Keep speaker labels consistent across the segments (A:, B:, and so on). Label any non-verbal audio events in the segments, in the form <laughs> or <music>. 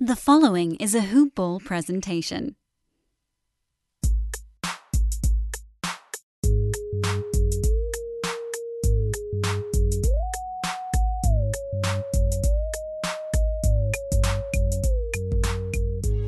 A: The following is a Hoop Ball presentation.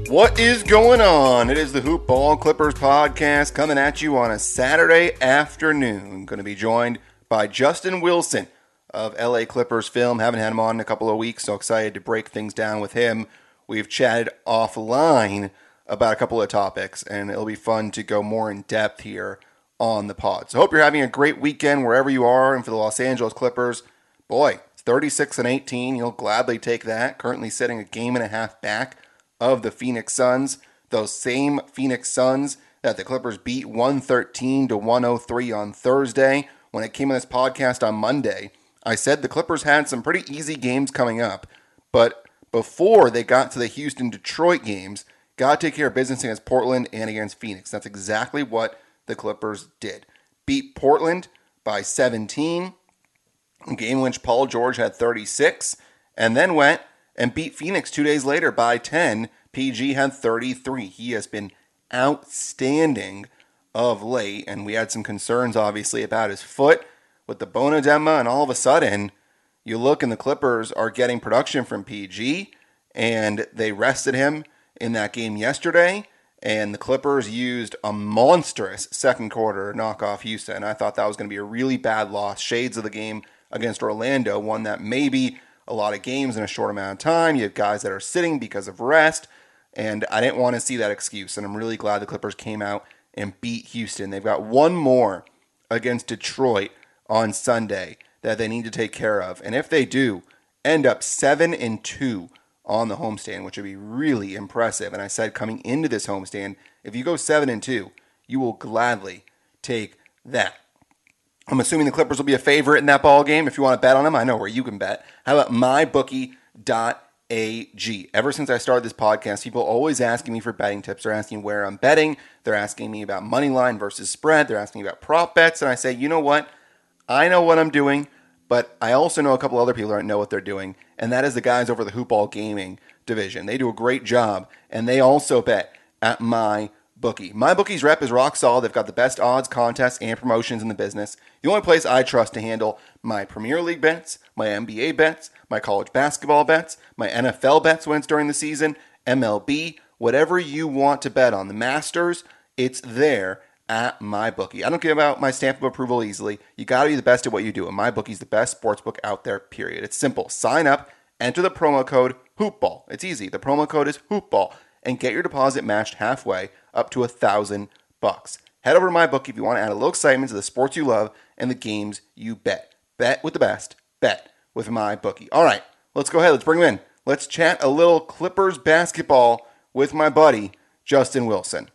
B: What is going on? It is the Hoop Ball Clippers podcast coming at you on a Saturday afternoon. Going to be joined by Justin Wilson of LA Clippers Film. Haven't had him on in a couple of weeks, so excited to break things down with him. We've chatted offline about a couple of topics, and it'll be fun to go more in depth here on the pod. So, hope you're having a great weekend wherever you are. And for the Los Angeles Clippers, boy, 36 and 18. You'll gladly take that. Currently sitting a game and a half back of the Phoenix Suns. Those same Phoenix Suns that the Clippers beat 113 to 103 on Thursday. When it came on this podcast on Monday, I said the Clippers had some pretty easy games coming up, but before they got to the Houston Detroit games, got to take care of business against Portland and against Phoenix. That's exactly what the Clippers did. Beat Portland by 17, game in which Paul George had 36, and then went and beat Phoenix two days later by 10. PG had 33. He has been outstanding of late, and we had some concerns, obviously, about his foot with the bone edema, and all of a sudden, you look and the Clippers are getting production from PG, and they rested him in that game yesterday. And the Clippers used a monstrous second quarter knockoff Houston. I thought that was going to be a really bad loss. Shades of the game against Orlando, one that maybe a lot of games in a short amount of time. You have guys that are sitting because of rest. And I didn't want to see that excuse. And I'm really glad the Clippers came out and beat Houston. They've got one more against Detroit on Sunday that they need to take care of. And if they do, end up 7 and 2 on the homestand, which would be really impressive. And I said coming into this homestand, if you go 7 and 2, you will gladly take that. I'm assuming the Clippers will be a favorite in that ball game. If you want to bet on them, I know where you can bet. How about mybookie.ag? Ever since I started this podcast, people always asking me for betting tips. They're asking where I'm betting. They're asking me about money line versus spread. They're asking me about prop bets, and I say, you know what? I know what I'm doing, but I also know a couple other people that know what they're doing, and that is the guys over the Hoopball Gaming division. They do a great job, and they also bet at my bookie. My bookie's rep is rock solid. They've got the best odds, contests, and promotions in the business. The only place I trust to handle my Premier League bets, my NBA bets, my college basketball bets, my NFL bets when it's during the season, MLB, whatever you want to bet on. The Masters, it's there at my bookie. I don't care about my stamp of approval easily. You got to be the best at what you do, and my bookie's the best sportsbook out there, period. It's simple. Sign up, enter the promo code HOOPBALL. It's easy. The promo code is HOOPBALL, and get your deposit matched halfway up to a thousand bucks. Head over to my bookie if you want to add a little excitement to the sports you love and the games you bet. Bet with the best. Bet with my bookie. All right, let's go ahead. Let's bring him in. Let's chat a little Clippers basketball with my buddy, Justin Wilson.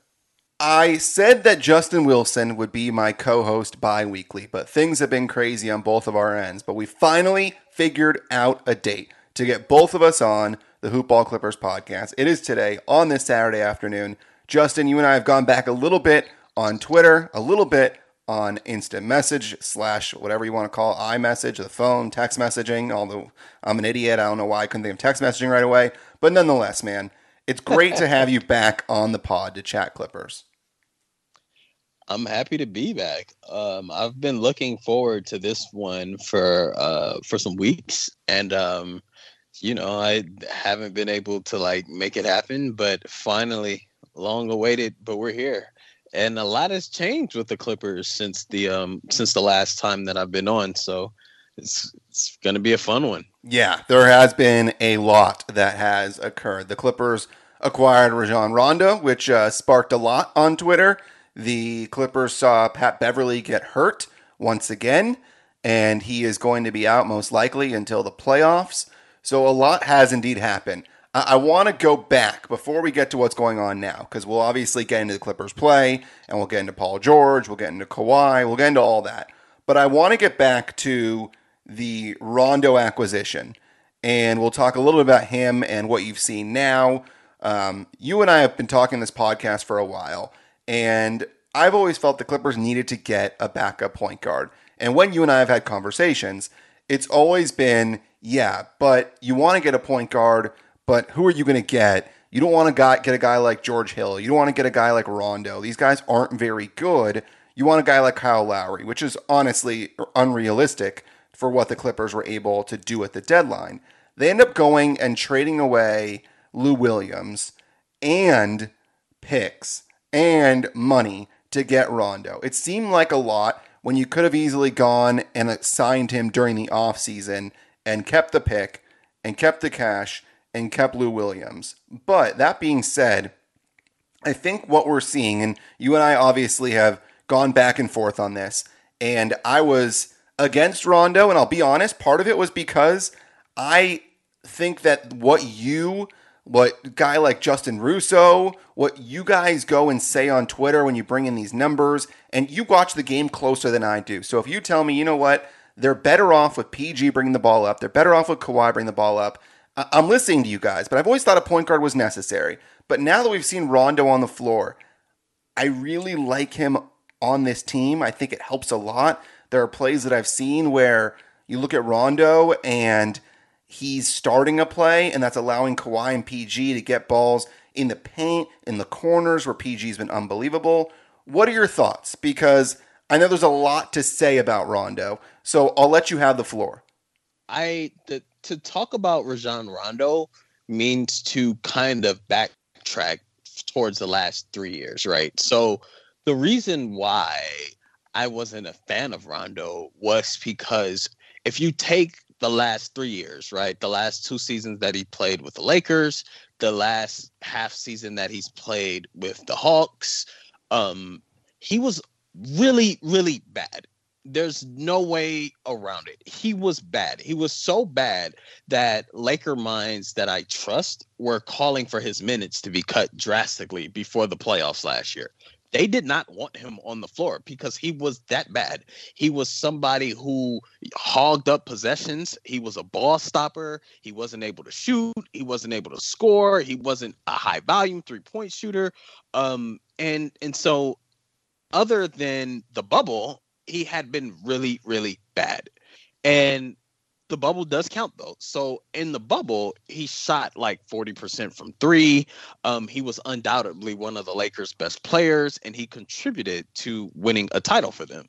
B: I said that Justin Wilson would be my co host bi weekly, but things have been crazy on both of our ends. But we finally figured out a date to get both of us on the Hoopball Clippers podcast. It is today on this Saturday afternoon. Justin, you and I have gone back a little bit on Twitter, a little bit on instant message slash whatever you want to call it, iMessage, the phone, text messaging. Although I'm an idiot, I don't know why I couldn't think of text messaging right away. But nonetheless, man, it's great to have you back on the pod to chat Clippers.
C: I'm happy to be back. Um, I've been looking forward to this one for uh, for some weeks, and um, you know, I haven't been able to like make it happen, but finally, long awaited. But we're here, and a lot has changed with the Clippers since the um, since the last time that I've been on. So it's it's going to be a fun one.
B: Yeah, there has been a lot that has occurred. The Clippers acquired Rajon Rondo, which uh, sparked a lot on Twitter. The Clippers saw Pat Beverley get hurt once again, and he is going to be out most likely until the playoffs. So a lot has indeed happened. I, I want to go back before we get to what's going on now, because we'll obviously get into the Clippers play, and we'll get into Paul George, we'll get into Kawhi, we'll get into all that. But I want to get back to the Rondo acquisition, and we'll talk a little bit about him and what you've seen now. Um, you and I have been talking this podcast for a while, and I've always felt the Clippers needed to get a backup point guard. And when you and I have had conversations, it's always been, yeah, but you want to get a point guard, but who are you going to get? You don't want to get a guy like George Hill. You don't want to get a guy like Rondo. These guys aren't very good. You want a guy like Kyle Lowry, which is honestly unrealistic for what the Clippers were able to do at the deadline. They end up going and trading away Lou Williams and picks and money to get Rondo. It seemed like a lot when you could have easily gone and signed him during the offseason and kept the pick and kept the cash and kept Lou Williams. But that being said, I think what we're seeing, and you and I obviously have gone back and forth on this, and I was against Rondo, and I'll be honest, part of it was because I think that what you what guy like Justin Russo, what you guys go and say on Twitter when you bring in these numbers, and you watch the game closer than I do. So if you tell me, you know what, they're better off with PG bringing the ball up, they're better off with Kawhi bringing the ball up. I'm listening to you guys, but I've always thought a point guard was necessary. But now that we've seen Rondo on the floor, I really like him on this team. I think it helps a lot. There are plays that I've seen where you look at Rondo and he's starting a play, and that's allowing Kawhi and PG to get balls in the paint, in the corners where PG's been unbelievable. What are your thoughts? Because I know there's a lot to say about Rondo, so I'll let you have the floor.
C: I the, to talk about Rajon Rondo means to kind of backtrack towards the last three years, right? So the reason why I wasn't a fan of Rondo was because if you take the last three years, right? The last two seasons that he played with the Lakers, the last half season that he's played with the Hawks, um, he was really, really bad. There's no way around it. He was bad. He was so bad that Laker minds that I trust were calling for his minutes to be cut drastically before the playoffs last year they did not want him on the floor because he was that bad. He was somebody who hogged up possessions. He was a ball stopper. He wasn't able to shoot. He wasn't able to score. He wasn't a high volume three point shooter. Um, and and so, other than the bubble, he had been really really bad. And the bubble does count though. So in the bubble, he shot like 40% from three. Um, he was undoubtedly one of the Lakers' best players, and he contributed to winning a title for them.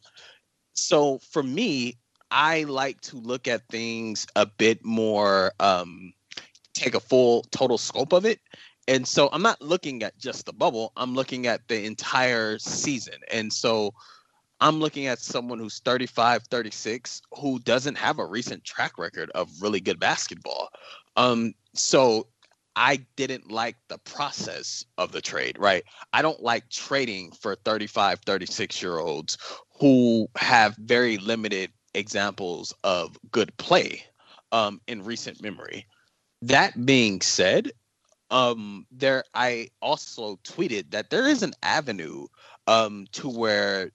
C: So for me, I like to look at things a bit more, um, take a full total scope of it. And so I'm not looking at just the bubble, I'm looking at the entire season. And so I'm looking at someone who's 35, 36, who doesn't have a recent track record of really good basketball. Um, so I didn't like the process of the trade, right? I don't like trading for 35, 36 year olds who have very limited examples of good play um, in recent memory. That being said, um, there I also tweeted that there is an avenue um, to where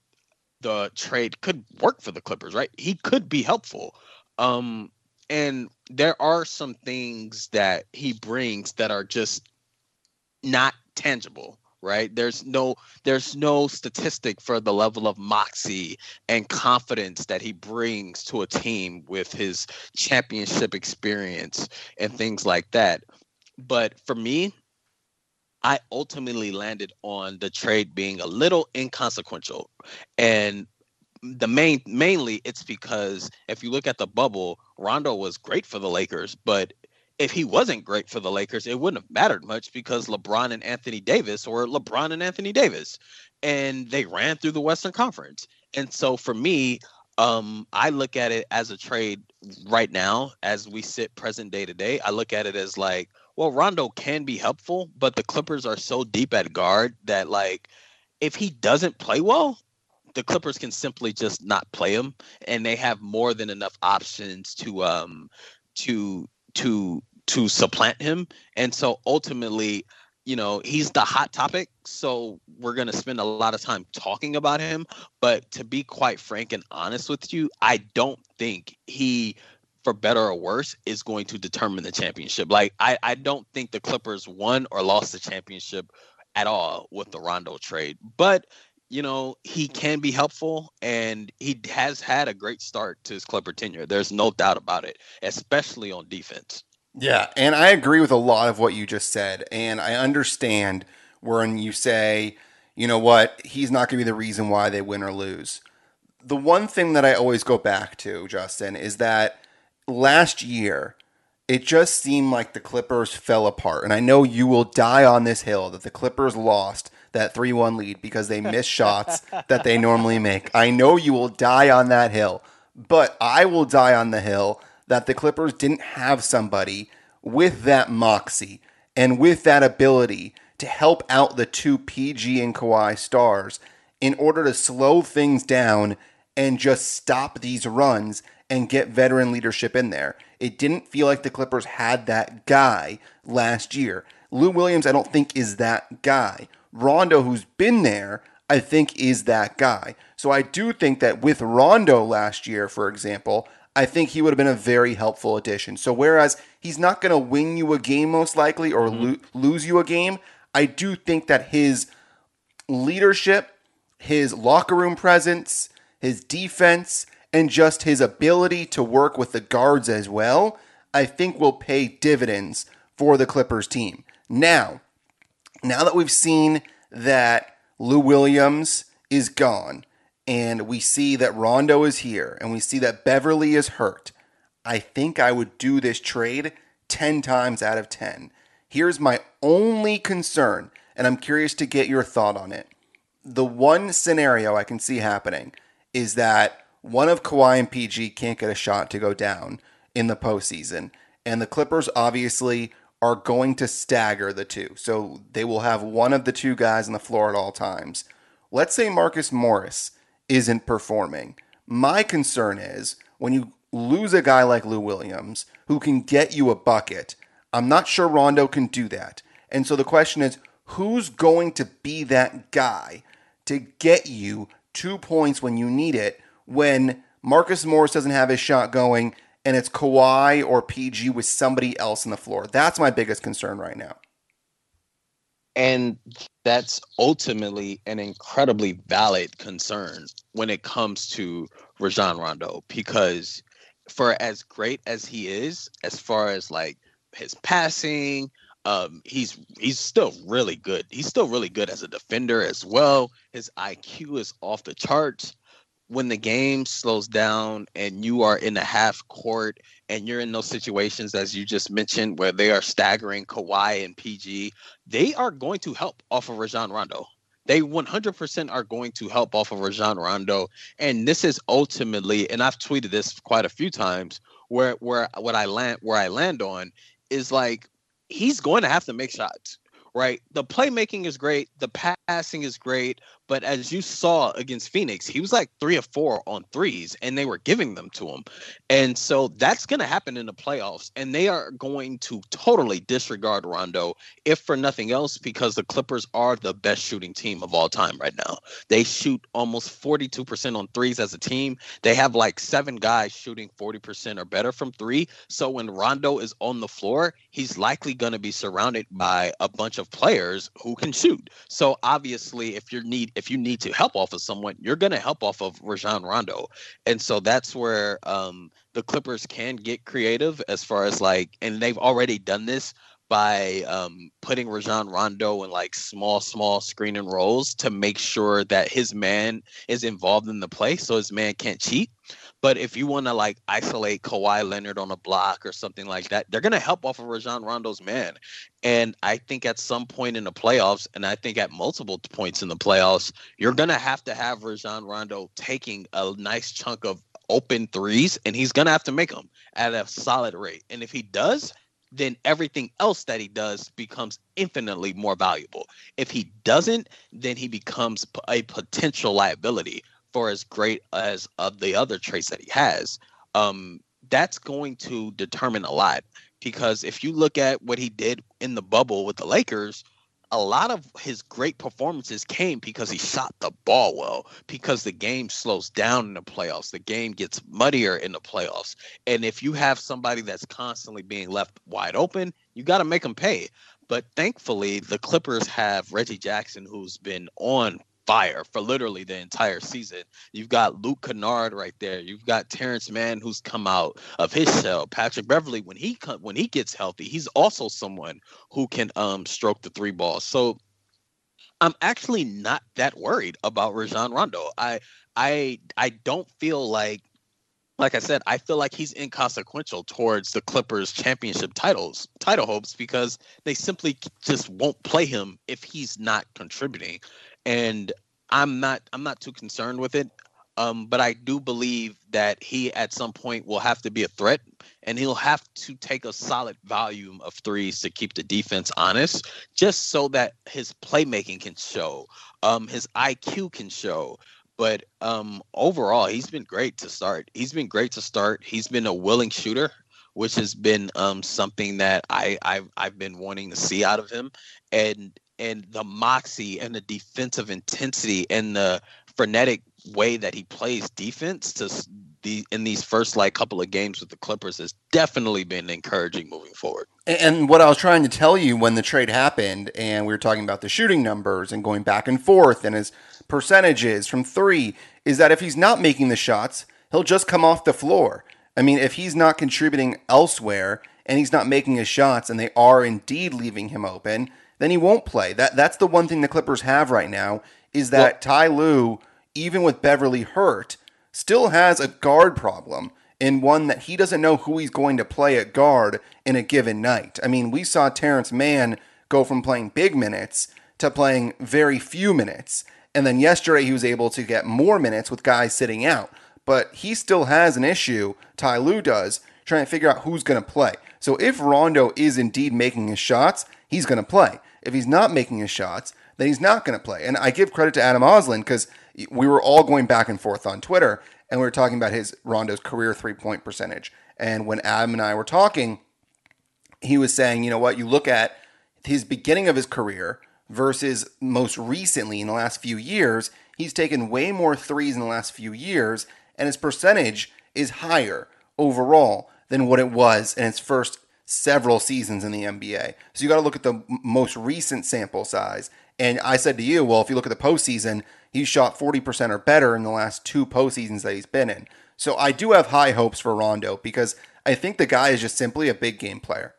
C: the trade could work for the Clippers, right? He could be helpful. Um, and there are some things that he brings that are just not tangible right there's no there's no statistic for the level of moxie and confidence that he brings to a team with his championship experience and things like that but for me I ultimately landed on the trade being a little inconsequential. And the main mainly it's because if you look at the bubble, Rondo was great for the Lakers, but if he wasn't great for the Lakers, it wouldn't have mattered much because LeBron and Anthony Davis or LeBron and Anthony Davis and they ran through the Western Conference. And so for me, um, I look at it as a trade right now as we sit present day to day. I look at it as like well, Rondo can be helpful, but the Clippers are so deep at guard that like if he doesn't play well, the Clippers can simply just not play him, and they have more than enough options to um to to to supplant him. And so ultimately, you know, he's the hot topic. So we're to spend a lot of time talking about him. But to be quite frank and honest with you, I don't think he for better or worse, is going to determine the championship. Like I, I don't think the Clippers won or lost the championship at all with the Rondo trade. But you know, he can be helpful and he has had a great start to his Clipper tenure. There's no doubt about it, especially on defense.
B: Yeah, and I agree with a lot of what you just said, and I understand when you say, you know what, he's not going to be the reason why they win or lose. The one thing that I always go back to, Justin, is that last year it just seemed like the Clippers fell apart. And I know you will die on this hill that the Clippers lost that 3 1 lead because they missed <laughs> shots that they normally make. I know you will die on that hill, but I will die on the hill that the Clippers didn't have somebody with that moxie and with that ability to help out the two PG and Kawhi stars in order to slow things down and just stop these runs and get veteran leadership in there. It didn't feel like the Clippers had that guy last year. Lou Williams, I don't think, is that guy. Rondo, who's been there, I think is that guy. So I do think that with Rondo last year, for example, I think he would have been a very helpful addition. So whereas he's not going to win you a game most likely or mm-hmm. lo- lose you a game, I do think that his leadership, his locker room presence, his defense, and just his ability to work with the guards as well, I think will pay dividends for the Clippers team. Now, now that we've seen that Lou Williams is gone and we see that Rondo is here and we see that Beverley is hurt, I think I would do this trade 10 times out of 10. Here's my only concern, and I'm curious to get your thought on it. The one scenario I can see happening is that one of Kawhi and PG can't get a shot to go down in the postseason. And the Clippers obviously are going to stagger the two. So they will have one of the two guys on the floor at all times. Let's say Marcus Morris isn't performing. My concern is when you lose a guy like Lou Williams who can get you a bucket, I'm not sure Rondo can do that. And so the question is who's going to be that guy to get you two points when you need it when Marcus Morris doesn't have his shot going and it's Kawhi or PG with somebody else on the floor. That's my biggest concern right now.
C: And that's ultimately an incredibly valid concern when it comes to Rajon Rondo because for as great as he is, as far as like his passing, um, he's he's still really good. He's still really good as a defender as well. His IQ is off the charts when the game slows down and you are in the half court and you're in those situations as you just mentioned where they are staggering Kawhi and PG, they are going to help off of Rajon Rondo. They 100% are going to help off of Rajon Rondo, and this is ultimately, and I've tweeted this quite a few times, where where what I land where I land on is like he's going to have to make shots right? The playmaking is great, the passing is great, but as you saw against Phoenix, he was like three or four on threes, and they were giving them to him. And so that's going to happen in the playoffs, and they are going to totally disregard Rondo, if for nothing else, because the Clippers are the best shooting team of all time right now. They shoot almost 42% on threes as a team. They have like seven guys shooting 40% or better from three. So when Rondo is on the floor, he's likely going to be surrounded by a bunch of players who can shoot. So obviously, if you need if you need to help off of someone, you're going to help off of Rajon Rondo, and so that's where um, the Clippers can get creative as far as like, and they've already done this by um, putting Rajon Rondo in like small, small screen and to make sure that his man is involved in the play, so his man can't cheat. But if you want to like isolate Kawhi Leonard on a block or something like that, they're gonna help off of Rajon Rondo's man. And I think at some point in the playoffs, and I think at multiple points in the playoffs, you're gonna have to have Rajon Rondo taking a nice chunk of open threes, and he's gonna have to make them at a solid rate. And if he does, then everything else that he does becomes infinitely more valuable. If he doesn't, then he becomes a potential liability for as great as of the other traits that he has, um, that's going to determine a lot. Because if you look at what he did in the bubble with the Lakers, a lot of his great performances came because he shot the ball well, because the game slows down in the playoffs. The game gets muddier in the playoffs. And if you have somebody that's constantly being left wide open, you got to make them pay. But thankfully, the Clippers have Reggie Jackson, who's been on fire for literally the entire season. You've got Luke Kennard right there. You've got Terrence Mann who's come out of his shell. Patrick Beverley when he when he gets healthy, he's also someone who can um stroke the three balls. So I'm actually not that worried about Rajon Rondo. I I I don't feel like like I said, I feel like he's inconsequential towards the Clippers championship titles title hopes because they simply just won't play him if he's not contributing. And I'm not I'm not too concerned with it. Um, but I do believe that he at some point will have to be a threat and he'll have to take a solid volume of threes to keep the defense honest, just so that his playmaking can show, um, his IQ can show. But um, overall, he's been great to start. He's been great to start. He's been a willing shooter, which has been um, something that I I've, I've been wanting to see out of him, and and the moxie and the defensive intensity and the frenetic way that he plays defense to the in these first like couple of games with the Clippers has definitely been encouraging moving forward.
B: And what I was trying to tell you when the trade happened, and we were talking about the shooting numbers and going back and forth and his percentages from three, is that if he's not making the shots, he'll just come off the floor. I mean, if he's not contributing elsewhere and he's not making his shots, and they are indeed leaving him open, then he won't play. That that's the one thing the Clippers have right now is that well, Ty Lue, even with Beverley hurt, still has a guard problem and one that he doesn't know who he's going to play at guard in a given night. I mean, we saw Terrence Mann go from playing big minutes to playing very few minutes. And then yesterday he was able to get more minutes with guys sitting out. But he still has an issue, Ty Lue does, trying to figure out who's going to play. So if Rondo is indeed making his shots, he's going to play. If he's not making his shots, then he's not going to play. And I give credit to Adam Oslin because we were all going back and forth on Twitter and we were talking about his Rondo's career three point percentage. And when Adam and I were talking, he was saying, you know what, you look at his beginning of his career versus most recently in the last few years, he's taken way more threes in the last few years, and his percentage is higher overall than what it was in his first several seasons in the NBA. So you got to look at the most recent sample size. And I said to you, well, if you look at the postseason, he's shot 40% or better in the last two postseasons that he's been in. So I do have high hopes for Rondo because I think the guy is just simply a big game player.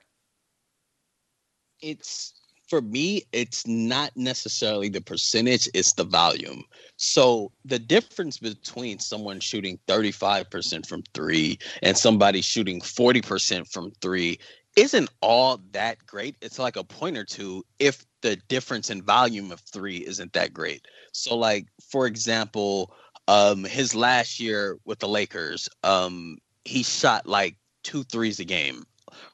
C: It's for me, it's not necessarily the percentage, it's the volume. So the difference between someone shooting 35% from three and somebody shooting 40% from three isn't all that great. It's like a point or two if the difference in volume of three isn't that great. So, like for example, um, his last year with the Lakers, um, he shot like two threes a game.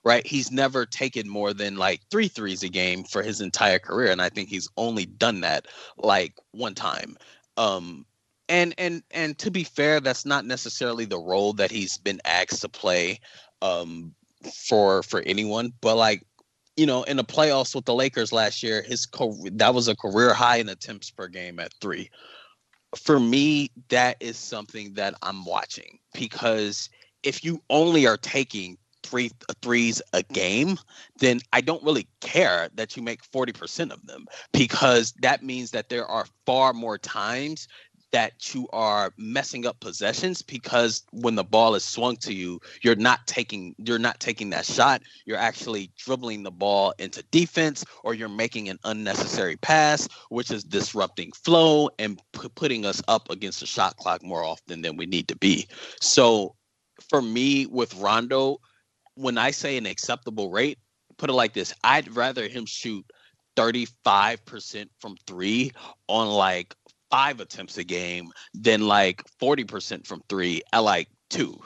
C: Right, he's never taken more than like three threes a game for his entire career, and I think he's only done that like one time. Um, and and and to be fair, that's not necessarily the role that he's been asked to play um, for for anyone. But like you know, in the playoffs with the Lakers last year, his co- that was a career high in attempts per game at three. For me, that is something that I'm watching because if you only are taking three threes a game, then I don't really care that you make 40% of them because that means that there are far more times that you are messing up possessions because when the ball is swung to you you're not taking you're not taking that shot. You're actually dribbling the ball into defense or you're making an unnecessary pass which is disrupting flow and p- putting us up against the shot clock more often than we need to be. So for me with Rondo when I say an acceptable rate put it like this I'd rather him shoot 35% from 3 on like five attempts a game than like 40% from three at like two.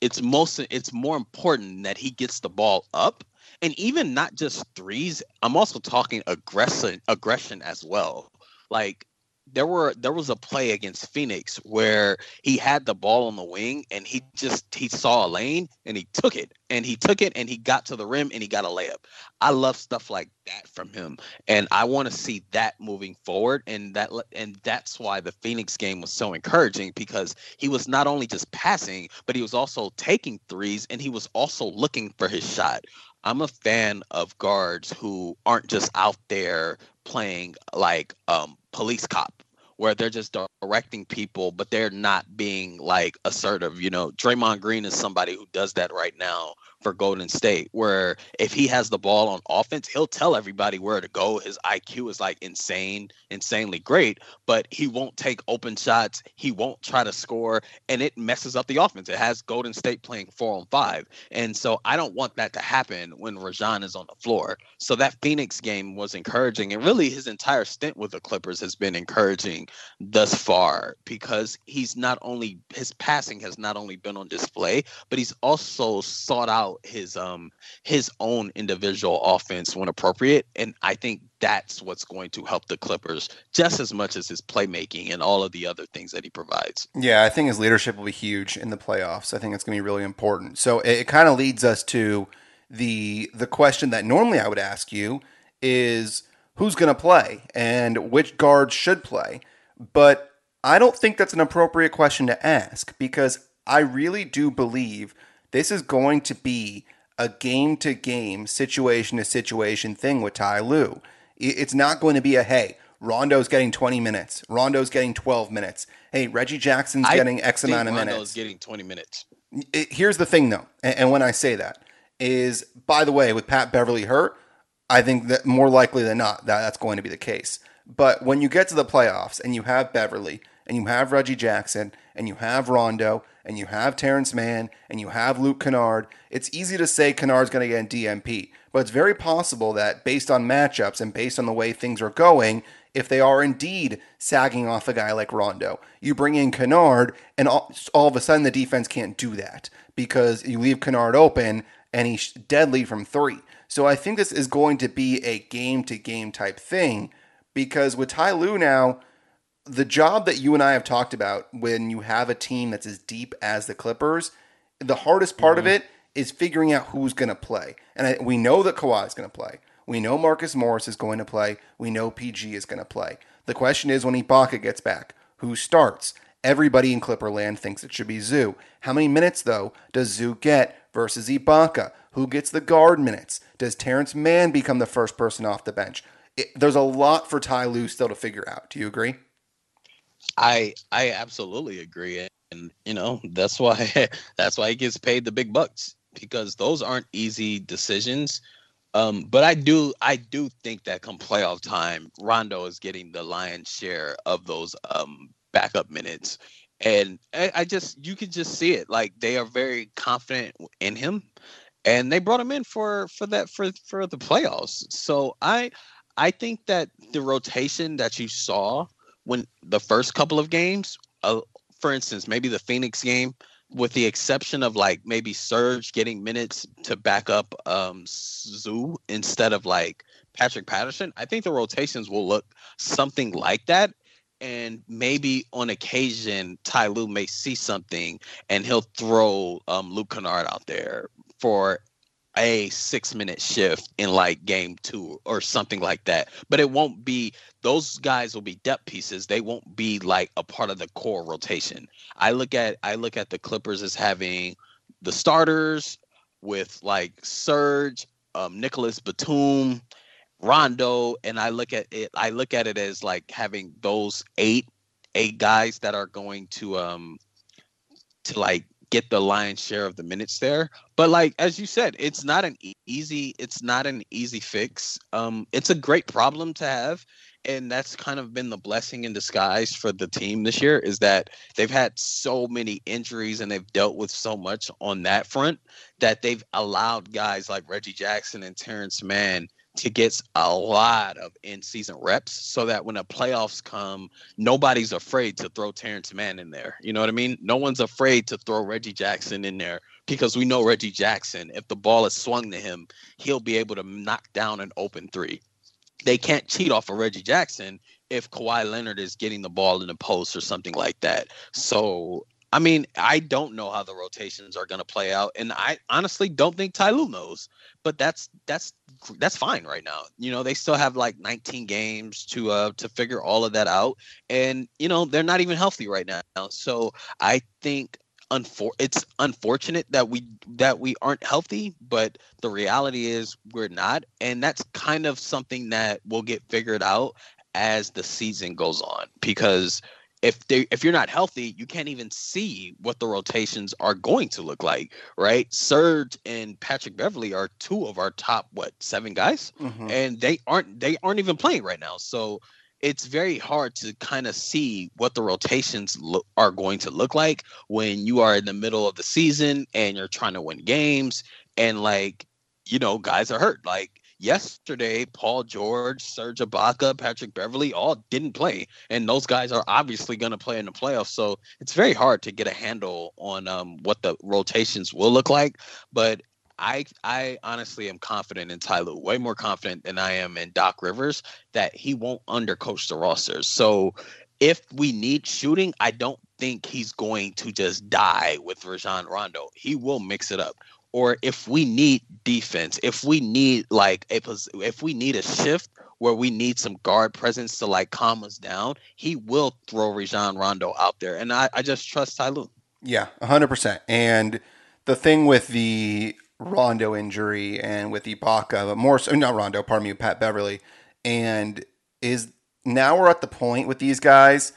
C: It's most it's more important that he gets the ball up and even not just threes. I'm also talking aggression aggression as well. Like there were there was a play against Phoenix where he had the ball on the wing and he just he saw a lane and he took it and he took it and he got to the rim and he got a layup. I love stuff like that from him and I want to see that moving forward and that and that's why the Phoenix game was so encouraging because he was not only just passing but he was also taking threes and he was also looking for his shot. I'm a fan of guards who aren't just out there playing like um police cop where they're just directing people, but they're not being like assertive. You know, Draymond Green is somebody who does that right now for Golden State, where if he has the ball on offense, he'll tell everybody where to go. His IQ is like insane, insanely great, but he won't take open shots. He won't try to score, and it messes up the offense. It has Golden State playing four on five. And so I don't want that to happen when Rajon is on the floor. So that Phoenix game was encouraging, and really his entire stint with the Clippers has been encouraging thus far because he's not only his passing has not only been on display, but he's also sought out out his um his own individual offense when appropriate, and I think that's what's going to help the Clippers just as much as his playmaking and all of the other things that he provides.
B: Yeah, I think his leadership will be huge in the playoffs. I think it's going to be really important. So it, it kind of leads us to the the question that normally I would ask you is who's going to play and which guards should play. But I don't think that's an appropriate question to ask because I really do believe this is going to be a game to game, situation to situation thing with Ty Lue. It's not going to be a hey, Rondo's getting 20 minutes, Rondo's getting 12 minutes. Hey, Reggie Jackson's
C: I
B: getting X amount of
C: Rondo's
B: minutes.
C: Rondo's getting 20 minutes.
B: It, here's the thing though, and, and when I say that is, by the way, with Pat Beverley hurt, I think that more likely than not that that's going to be the case. But when you get to the playoffs and you have Beverley and you have Reggie Jackson and you have Rondo and you have Terrence Mann and you have Luke Kennard, it's easy to say Kennard's going to get DNP, But it's very possible that based on matchups and based on the way things are going, if they are indeed sagging off a guy like Rondo, you bring in Kennard and all, all of a sudden the defense can't do that because you leave Kennard open and he's deadly from three. So I think this is going to be a game to game type thing because with Ty Lue now, the job that you and I have talked about when you have a team that's as deep as the Clippers, the hardest part mm-hmm. of it is figuring out who's going to play. And I, we know that Kawhi is going to play. We know Marcus Morris is going to play. We know PG is going to play. The question is when Ibaka gets back, who starts? Everybody in Clipperland thinks it should be Zoo. How many minutes, though, does Zoo get versus Ibaka? Who gets the guard minutes? Does Terrence Mann become the first person off the bench? It, there's a lot for Ty Lue still to figure out. Do you agree?
C: I I absolutely agree, and you know that's why <laughs> that's why he gets paid the big bucks because those aren't easy decisions. Um, but I do I do think that come playoff time, Rondo is getting the lion's share of those um, backup minutes, and I, I just you can just see it like they are very confident in him, and they brought him in for for that for for the playoffs. So I I think that the rotation that you saw when the first couple of games, uh, for instance, maybe the Phoenix game, with the exception of like maybe Serge getting minutes to back up um Zoo instead of like Patrick Patterson, I think the rotations will look something like that. And maybe on occasion, Ty Lue may see something and he'll throw um, Luke Kennard out there for a six minute shift in like game two or something like that. But it won't be those guys will be depth pieces. They won't be like a part of the core rotation. I look at I look at the Clippers as having the starters with like Serge, um, Nicolas Batum, Rondo, and I look at it. I look at it as like having those eight eight guys that are going to um to like get the lion's share of the minutes there. But like as you said, it's not an easy it's not an easy fix. Um it's a great problem to have and that's kind of been the blessing in disguise for the team this year is that they've had so many injuries and they've dealt with so much on that front that they've allowed guys like Reggie Jackson and Terrence Mann to get a lot of in-season reps so that when the playoffs come, nobody's afraid to throw Terrence Mann in there. You know what I mean? No one's afraid to throw Reggie Jackson in there because we know Reggie Jackson, if the ball is swung to him, he'll be able to knock down an open three. They can't cheat off of Reggie Jackson if Kawhi Leonard is getting the ball in the post or something like that. So I mean, I don't know how the rotations are going to play out, and I honestly don't think Ty Lue knows. But that's that's that's fine right now. You know, they still have like 19 games to uh to figure all of that out, and you know they're not even healthy right now. So I think unfor- it's unfortunate that we that we aren't healthy, but the reality is we're not, and that's kind of something that will get figured out as the season goes on because if they if you're not healthy, you can't even see what the rotations are going to look like, right? Serge and Patrick Beverley are two of our top what seven guys, mm-hmm. and they aren't they aren't even playing right now. So it's very hard to kind of see what the rotations lo- are going to look like when you are in the middle of the season and you're trying to win games and like you know guys are hurt like yesterday, Paul George, Serge Ibaka, Patrick Beverley all didn't play, and those guys are obviously going to play in the playoffs. So it's very hard to get a handle on um, what the rotations will look like. But I I honestly am confident in Ty Lue, way more confident than I am in Doc Rivers that he won't undercoach the rosters. So if we need shooting, I don't think he's going to just die with Rajon Rondo. He will mix it up or if we need defense, if we need like a if we need a shift where we need some guard presence to like calm us down, he will throw Rajon Rondo out there, and I, I just trust Ty Lue.
B: Yeah, hundred percent. And the thing with the Rondo injury and with Ibaka, but more so not Rondo, pardon me, Pat Beverley, and is now we're at the point with these guys.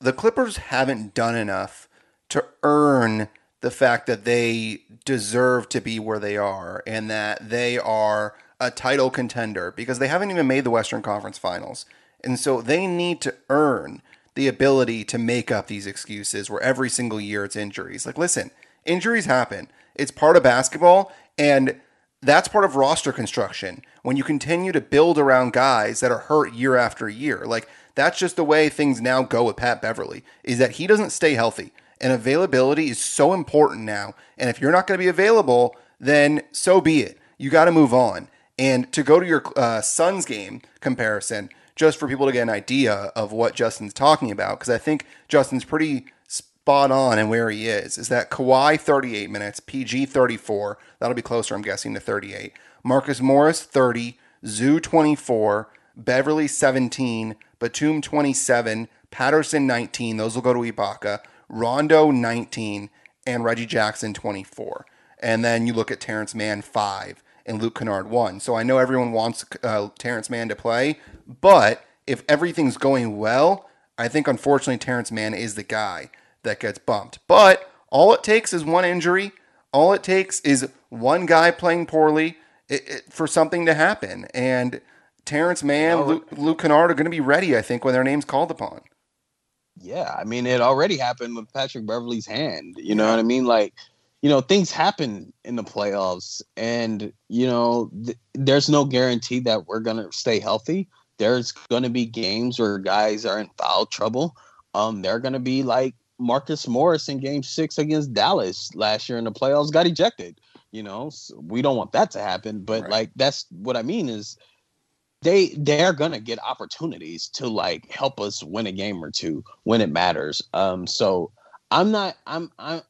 B: The Clippers haven't done enough to earn the fact that they deserve to be where they are and that they are a title contender because they haven't even made the Western Conference Finals. And so they need to earn the ability to make up these excuses where every single year it's injuries. Like, listen, injuries happen. It's part of basketball, and that's part of roster construction. When you continue to build around guys that are hurt year after year, like that's just the way things now go with Pat Beverley, is that he doesn't stay healthy. And availability is so important now. And if you're not going to be available, then so be it. You got to move on. And to go to your uh, Suns game comparison, just for people to get an idea of what Justin's talking about, because I think Justin's pretty spot on and where he is, is that Kawhi 38 minutes, PG 34. That'll be closer, I'm guessing, to 38. Marcus Morris 30, Zoo 24, Beverley 17, Batum 27, Patterson 19. Those will go to Ibaka. Rondo 19, and Reggie Jackson 24. And then you look at Terrence Mann 5 and Luke Kennard 1. So I know everyone wants uh, Terrence Mann to play, but if everything's going well, I think unfortunately Terrence Mann is the guy that gets bumped. But all it takes is one injury. All it takes is one guy playing poorly it, it, for something to happen. And Terrence Mann, Luke, Luke Kennard are going to be ready, I think, when their name's called upon.
C: Yeah, I mean, it already happened with Patrick Beverley's hand. You know what I mean? Like, you know, things happen in the playoffs, and you know, th- there's no guarantee that we're gonna stay healthy. There's gonna be games where guys are in foul trouble. Um, they're gonna be like Marcus Morris in Game Six against Dallas last year in the playoffs, got ejected. You know, so we don't want that to happen. But right. like, that's what I mean is they they're gonna get opportunities to like help us win a game or two when it matters. Um, so I'm not I'm I'm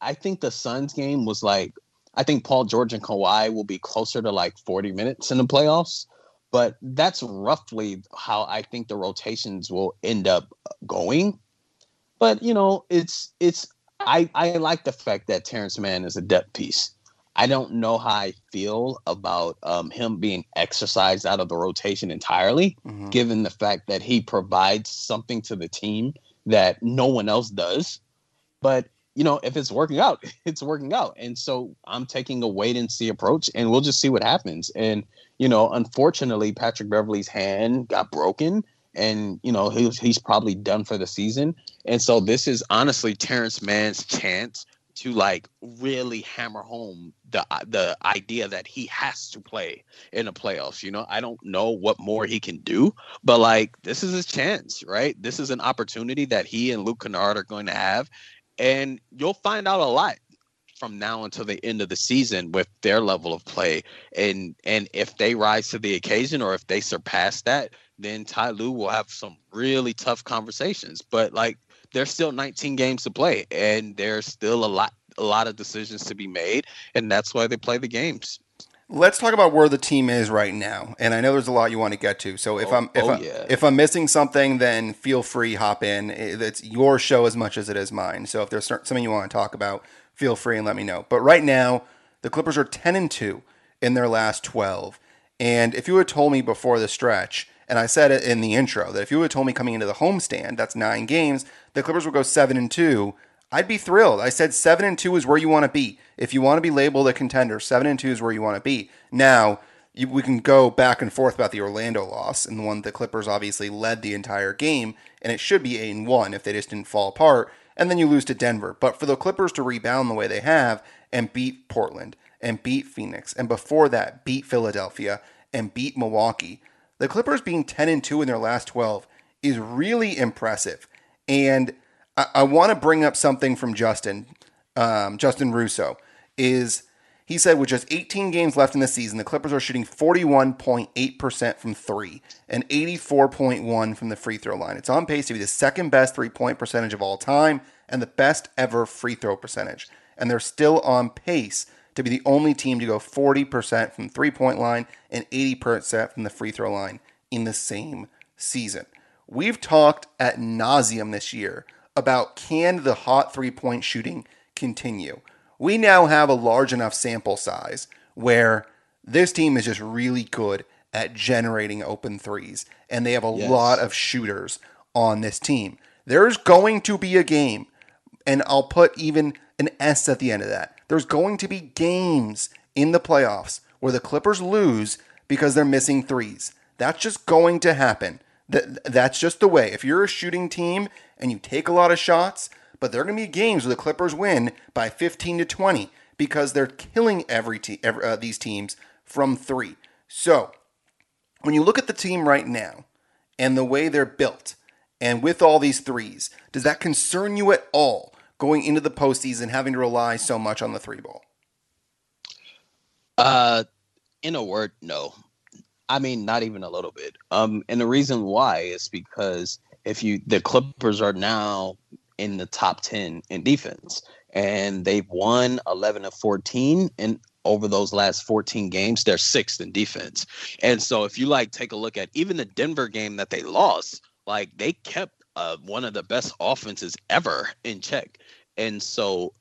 C: I think the Suns game was like I think Paul George and Kawhi will be closer to like 40 minutes in the playoffs, but that's roughly how I think the rotations will end up going. But you know, it's it's I I like the fact that Terrence Mann is a depth piece. I don't know how I feel about um, him being exercised out of the rotation entirely, mm-hmm. given the fact that he provides something to the team that no one else does. But you know, if it's working out, <laughs> it's working out. And so I'm taking a wait and see approach, and we'll just see what happens. And you know, unfortunately, Patrick Beverley's hand got broken, and you know he's he's probably done for the season. And so this is honestly Terrence Mann's chance to like really hammer home the uh, the idea that he has to play in the playoffs. You know, I don't know what more he can do, but like this is his chance, right? This is an opportunity that he and Luke Kennard are going to have, and you'll find out a lot from now until the end of the season with their level of play, and and if they rise to the occasion or if they surpass that, then Ty Lue will have some really tough conversations. But like there's still 19 games to play, and there's still a lot a lot of decisions to be made, and that's why they play the games.
B: Let's talk about where the team is right now, and I know there's a lot you want to get to. So if oh, I'm if, oh, I, yeah. if I'm missing something, then feel free hop in. It's your show as much as it is mine. So if there's something you want to talk about, feel free and let me know. But right now, the Clippers are 10 and two in their last 12. And if you had told me before the stretch And I said it in the intro that if you would have told me coming into the homestand, that's nine games, the Clippers would go seven and two. I'd be thrilled. I said seven and two is where you want to be. If you want to be labeled a contender, seven and two is where you want to be. Now, you, we can go back and forth about the Orlando loss and the one the Clippers obviously led the entire game, and it should be eight and one if they just didn't fall apart. And then you lose to Denver. But for the Clippers to rebound the way they have and beat Portland and beat Phoenix, and before that beat Philadelphia and beat Milwaukee, the Clippers being ten and two in their last twelve is really impressive. And I, I want to bring up something from Justin, um, Justin Russo, is he said with just 18 games left in the season, the Clippers are shooting 41.8% from three and 84.1 from the free throw line. It's on pace to be the second best three point percentage of all time and the best ever free throw percentage. And they're still on pace to be the only team to go 40% from three point line and 80% from the free throw line in the same season. We've talked at nauseum this year about can the hot three point shooting continue? we now have a large enough sample size where this team is just really good at generating open threes, and they have a yes. lot of shooters on this team. There's going to be a game, and I'll put even an S at the end of that. There's going to be games in the playoffs where the Clippers lose because they're missing threes. That's just going to happen. That's just the way. If you're a shooting team and you take a lot of shots, but there are going to be games where the Clippers win by 15 to 20 because they're killing every, te- every uh, these teams from three. So when you look at the team right now and the way they're built, and with all these threes, does that concern you at all going into the postseason, having to rely so much on the three ball?
C: Uh, in a word, no. I mean, not even a little bit. Um, and the reason why is because if you the Clippers are now in the top 10 in defense. And they've won 11 of 14 and over those last 14 games, they're sixth in defense. And so if you like take a look at even the Denver game that they lost, like they kept uh, one of the best offenses ever in check. And so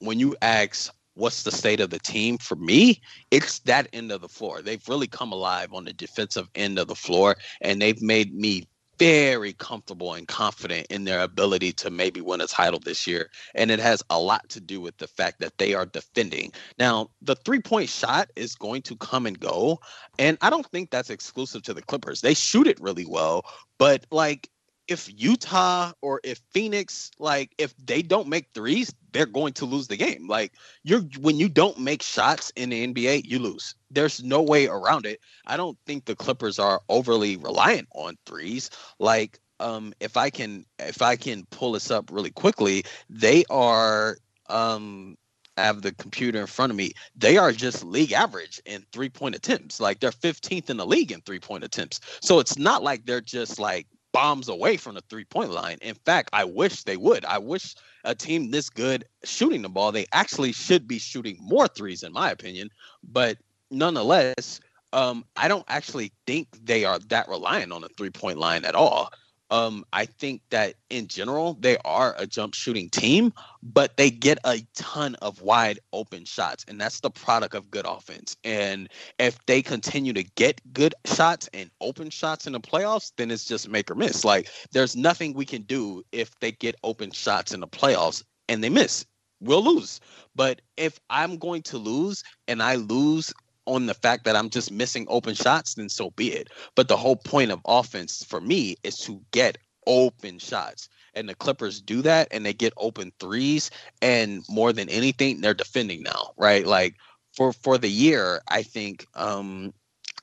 C: when you ask what's the state of the team for me it's that end of the floor they've really come alive on the defensive end of the floor and they've made me very comfortable and confident in their ability to maybe win a title this year. And it has a lot to do with the fact that they are defending. Now, the three point shot is going to come and go. And I don't think that's exclusive to the Clippers. They shoot it really well, but like if Utah or if Phoenix, like if they don't make threes, they're going to lose the game. Like you're when you don't make shots in the NBA, you lose. There's no way around it. I don't think the Clippers are overly reliant on threes. Like um if I can if I can pull this up really quickly, they are um I have the computer in front of me. They are just league average in three point attempts. Like they're 15th in the league in three point attempts. So it's not like they're just like bombs away from the three point line. In fact, I wish they would. I wish a team this good shooting the ball, they actually should be shooting more threes, in my opinion. But nonetheless, um, I don't actually think they are that reliant on the three point line at all. Um, I think that in general, they are a jump shooting team, but they get a ton of wide open shots, and that's the product of good offense. And if they continue to get good shots and open shots in the playoffs, then it's just make or miss. Like there's nothing we can do if they get open shots in the playoffs and they miss. We'll lose. But if I'm going to lose and I lose on the fact that I'm just missing open shots, then so be it. But the whole point of offense for me is to get open shots. And the Clippers do that and they get open threes. And more than anything, they're defending now, right? Like for for the year, I think um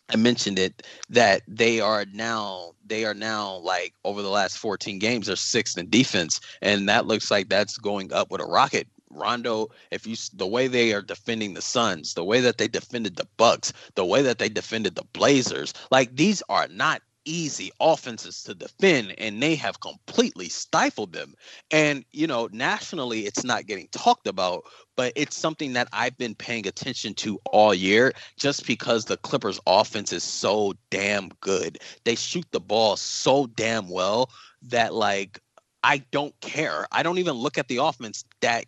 C: I mentioned it that they are now they are now like over the last 14 games they're sixth in defense and that looks like that's going up with a rocket Rondo, if you the way they are defending the Suns, the way that they defended the Bucks, the way that they defended the Blazers, like these are not easy offenses to defend and they have completely stifled them. And you know, nationally it's not getting talked about, but it's something that I've been paying attention to all year just because the Clippers offense is so damn good. They shoot the ball so damn well that like I don't care. I don't even look at the offense that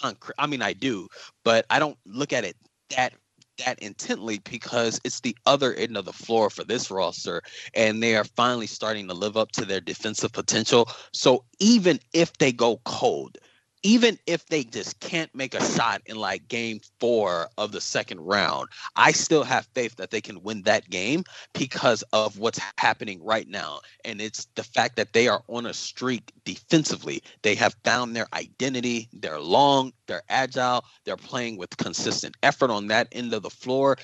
C: concrete. I mean, I do, but I don't look at it that that intently because it's the other end of the floor for this roster, and they are finally starting to live up to their defensive potential. So even if they go cold, even if they just can't make a shot in like game four of the second round, I still have faith that they can win that game because of what's happening right now. And it's the fact that they are on a streak defensively. They have found their identity. They're long, they're agile, they're playing with consistent effort on that end of the floor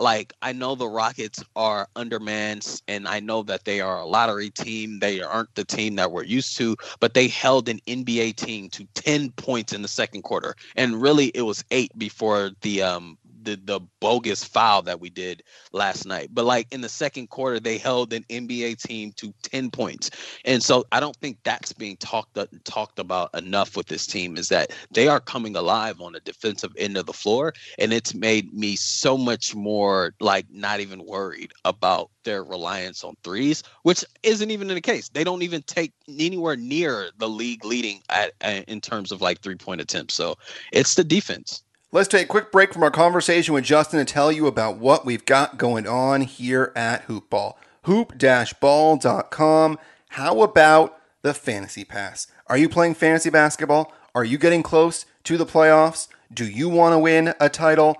C: like I know the Rockets are undermanned, and I know that they are a lottery team. They aren't the team that we're used to, but they held an NBA team to 10 points in the second quarter. And really it was eight before the um the the bogus foul that we did last night. But like in the second quarter, they held an NBA team to 10 points. And so I don't think that's being talked uh, talked about enough with this team is that they are coming alive on the defensive end of the floor. And it's made me so much more like not even worried about their reliance on threes, which isn't even in the case. They don't even take anywhere near the league leading at, at in terms of like three point attempts. So it's the defense.
B: Let's take a quick break from our conversation with Justin to tell you about what we've got going on here at Hoopball. Hoop-ball.com. How about the Fantasy Pass? Are you playing fantasy basketball? Are you getting close to the playoffs? Do you want to win a title?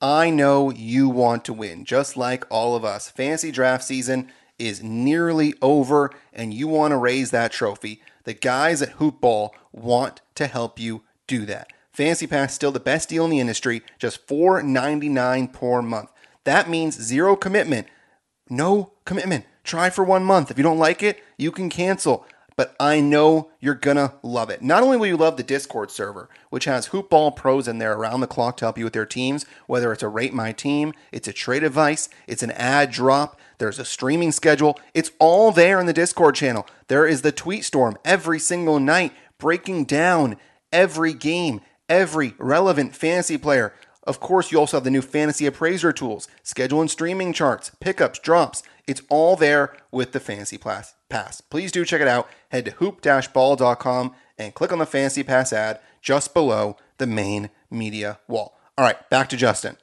B: I know you want to win, just like all of us. Fantasy draft season is nearly over, and you want to raise that trophy. The guys at Hoopball want to help you do that. Fantasy Pass still the best deal in the industry, just $4.99 per month. That means zero commitment. No commitment. Try for one month. If you don't like it, you can cancel. But I know you're gonna love it. Not only will you love the Discord server, which has hoopball pros in there around the clock to help you with their teams, whether it's a rate my team, it's a trade advice, it's an ad drop, there's a streaming schedule. It's all there in the Discord channel. There is the tweet storm every single night breaking down every game every relevant fantasy player. Of course, you also have the new fantasy appraiser tools, schedule and streaming charts, pickups, drops. It's all there with the Fantasy Pass. Please do check it out. Head to hoop-ball.com and click on the Fantasy Pass ad just below the main media wall. All right, back to Justin.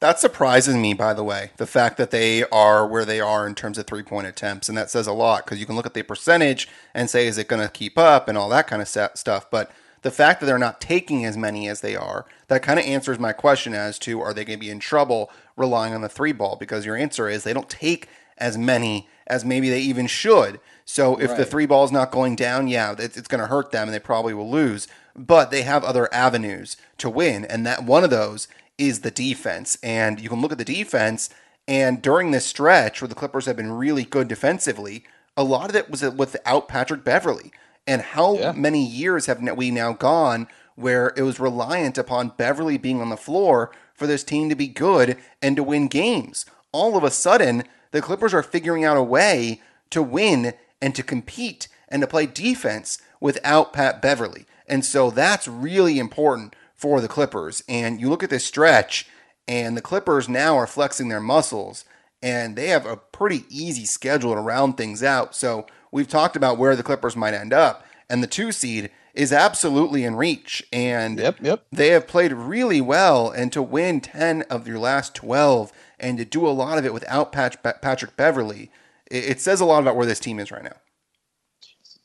B: That surprises me, by the way, the fact that they are where they are in terms of three point attempts. And that says a lot because you can look at the percentage and say, is it going to keep up and all that kind of stuff. But the fact that they're not taking as many as they are, that kind of answers my question as to are they going to be in trouble relying on the three ball? Because your answer is they don't take as many as maybe they even should. So if right. the three ball is not going down, yeah, it's, it's going to hurt them and they probably will lose. But they have other avenues to win, and that one of those is the defense. And you can look at the defense, and during this stretch where the Clippers have been really good defensively, a lot of it was without Patrick Beverley. And how yeah. many years have we now gone where it was reliant upon Beverley being on the floor for this team to be good and to win games? All of a sudden, the Clippers are figuring out a way to win and to compete and to play defense without Pat Beverley. And so that's really important for the Clippers. And you look at this stretch, and the Clippers now are flexing their muscles, and they have a pretty easy schedule to round things out. So we've talked about where the Clippers might end up, and the two seed is absolutely in reach. And
C: yep, yep.
B: they have played really well. And to win 10 of your last 12 and to do a lot of it without Patrick Beverley, it says a lot about where this team is right now.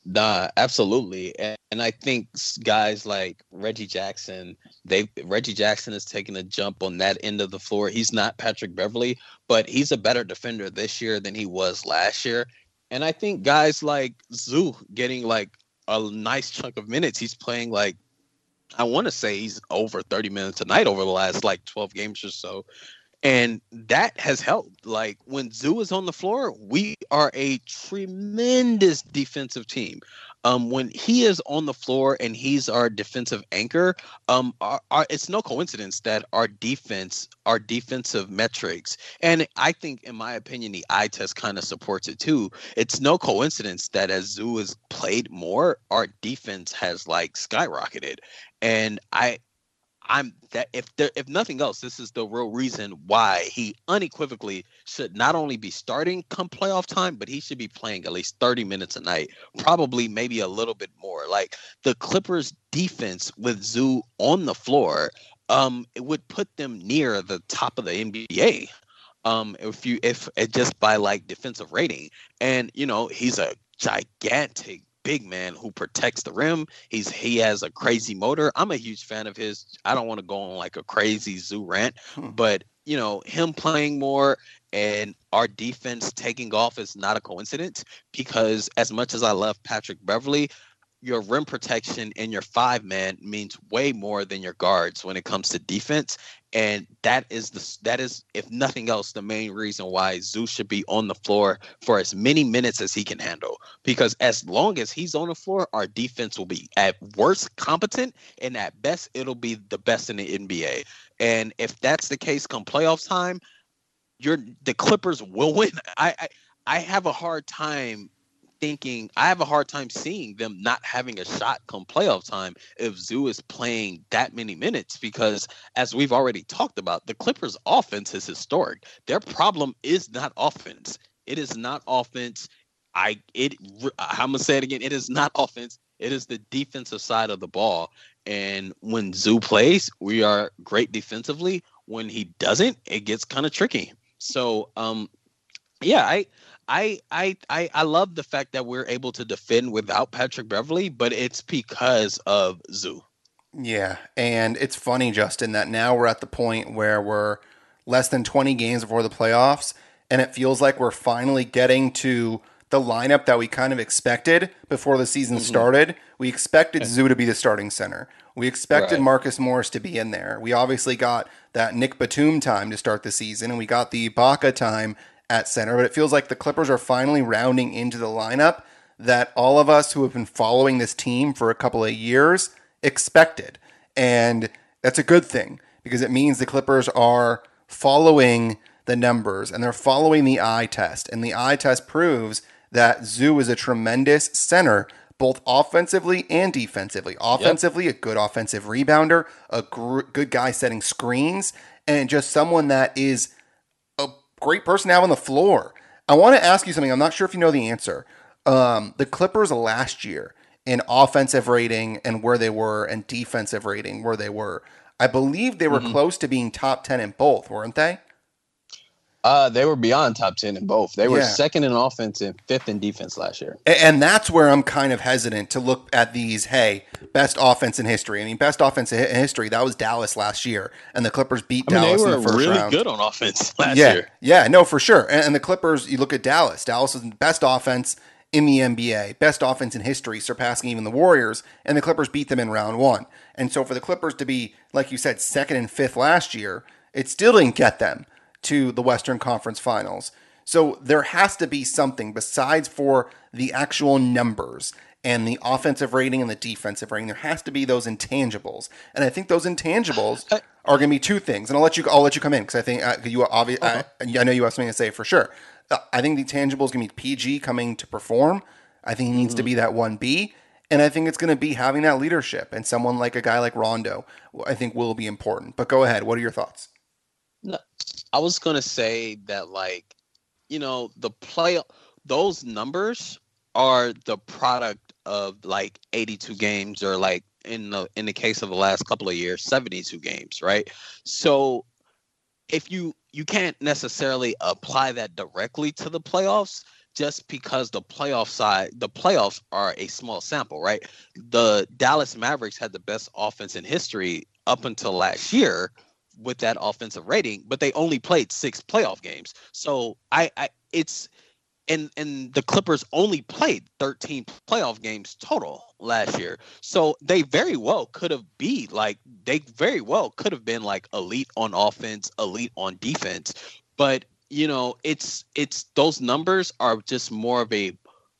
C: Nah, absolutely. And, and I think guys like Reggie Jackson, they Reggie Jackson is taking a jump on that end of the floor. He's not Patrick Beverley, but he's a better defender this year than he was last year. And I think guys like Zoo getting like a nice chunk of minutes. He's playing like I want to say he's over 30 minutes a night over the last like 12 games or so. And that has helped. Like when Zoo is on the floor, we are a tremendous defensive team um, when he is on the floor and he's our defensive anchor, um, our, our, it's no coincidence that our defense, our defensive metrics, and I think, in my opinion, the eye test kind of supports it too. It's no coincidence that as Zoo has played more, our defense has like skyrocketed, and I I'm that if there, if nothing else, this is the real reason why he unequivocally should not only be starting come playoff time, but he should be playing at least 30 minutes a night, probably maybe a little bit more. Like the Clippers defense with Zoo on the floor um, it would put them near the top of the NBA. Um, if you if just by like defensive rating, and you know he's a gigantic big man who protects the rim. He's he has a crazy motor. I'm a huge fan of his. I don't want to go on like a crazy zoo rant, hmm. but you know him playing more and our defense taking off is not a coincidence because as much as I love Patrick Beverley, your rim protection and your five man means way more than your guards when it comes to defense and that is the that is if nothing else the main reason why Zoo should be on the floor for as many minutes as he can handle. Because as long as he's on the floor our defense will be at worst competent and at best it'll be the best in the NBA and if that's the case come playoff time you're the Clippers will win. <laughs> I, I I have a hard time thinking I have a hard time seeing them not having a shot come playoff time if Zoo is playing that many minutes because as we've already talked about, the Clippers offense is historic. Their problem is not offense. It is not offense. I it I'm gonna say it again. It is not <laughs> offense. It is the defensive side of the ball. And when Zoo plays, we are great defensively. When he doesn't, it gets kind of tricky. So um yeah, I I I I I love the fact that we're able to defend without Patrick Beverley, but it's because of Zoo.
B: Yeah, and it's funny, Justin, that now we're at the point where we're less than 20 games before the playoffs, and it feels like we're finally getting to the lineup that we kind of expected before the season mm-hmm. started. We expected Zoo to be the starting center. We expected right. Marcus Morris to be in there. We obviously got that Nick Batum time to start the season, and we got the Ibaka time at center, but it feels like the Clippers are finally rounding into the lineup that all of us who have been following this team for a couple of years expected. And that's a good thing because it means the Clippers are following the numbers and they're following the eye test. And the eye test proves that Zoo is a tremendous center, both offensively and defensively. Offensively, yep. a good offensive rebounder, a gr- good guy setting screens, and just someone that is great person to have on the floor. I want to ask you something. I'm not sure if you know the answer. Um, the Clippers last year in offensive rating and where they were, and defensive rating where they were. I believe they were mm-hmm. close to being top 10 in both, weren't they?
C: Uh, they were beyond top 10 in both. They were yeah. second in offense and fifth in defense last year.
B: And that's where I'm kind of hesitant to look at these, hey, best offense in history. I mean, best offense in history, that was Dallas last year. And the Clippers beat I mean, Dallas in the first
C: really
B: round.
C: good on offense <laughs> last
B: yeah.
C: year.
B: Yeah, no, for sure. And, and the Clippers, you look at Dallas. Dallas was the best offense in the NBA, best offense in history, surpassing even the Warriors. And the Clippers beat them in round one. And so for the Clippers to be, like you said, second and fifth last year, it still didn't get them to the Western Conference Finals. So there has to be something besides for the actual numbers and the offensive rating and the defensive rating. There has to be those intangibles, and I think those intangibles are going to be two things. And I'll let you I'll let you come in because I think uh, you obviously uh-huh. I, I, know you have something to say for sure. Uh, I think the intangibles going to be PG coming to perform. I think he needs mm-hmm. to be that one B. And I think it's going to be having that leadership and someone like a guy like Rondo, I think will be important. But go ahead. What are your thoughts?
C: I was gonna say that like, you know, the play those numbers are the product of like 82 games or like in the in the case of the last couple of years 72 games right? So if you you can't necessarily apply that directly to the playoffs just because the playoff side the playoffs are a small sample right? The Dallas Mavericks had the best offense in history up until last year with that offensive rating, but they only played six playoff games. So I, I it's and and the Clippers only played 13 playoff games total last year. So they very well could have be like they very well could have been like elite on offense, elite on defense. But you know, it's it's those numbers are just more of a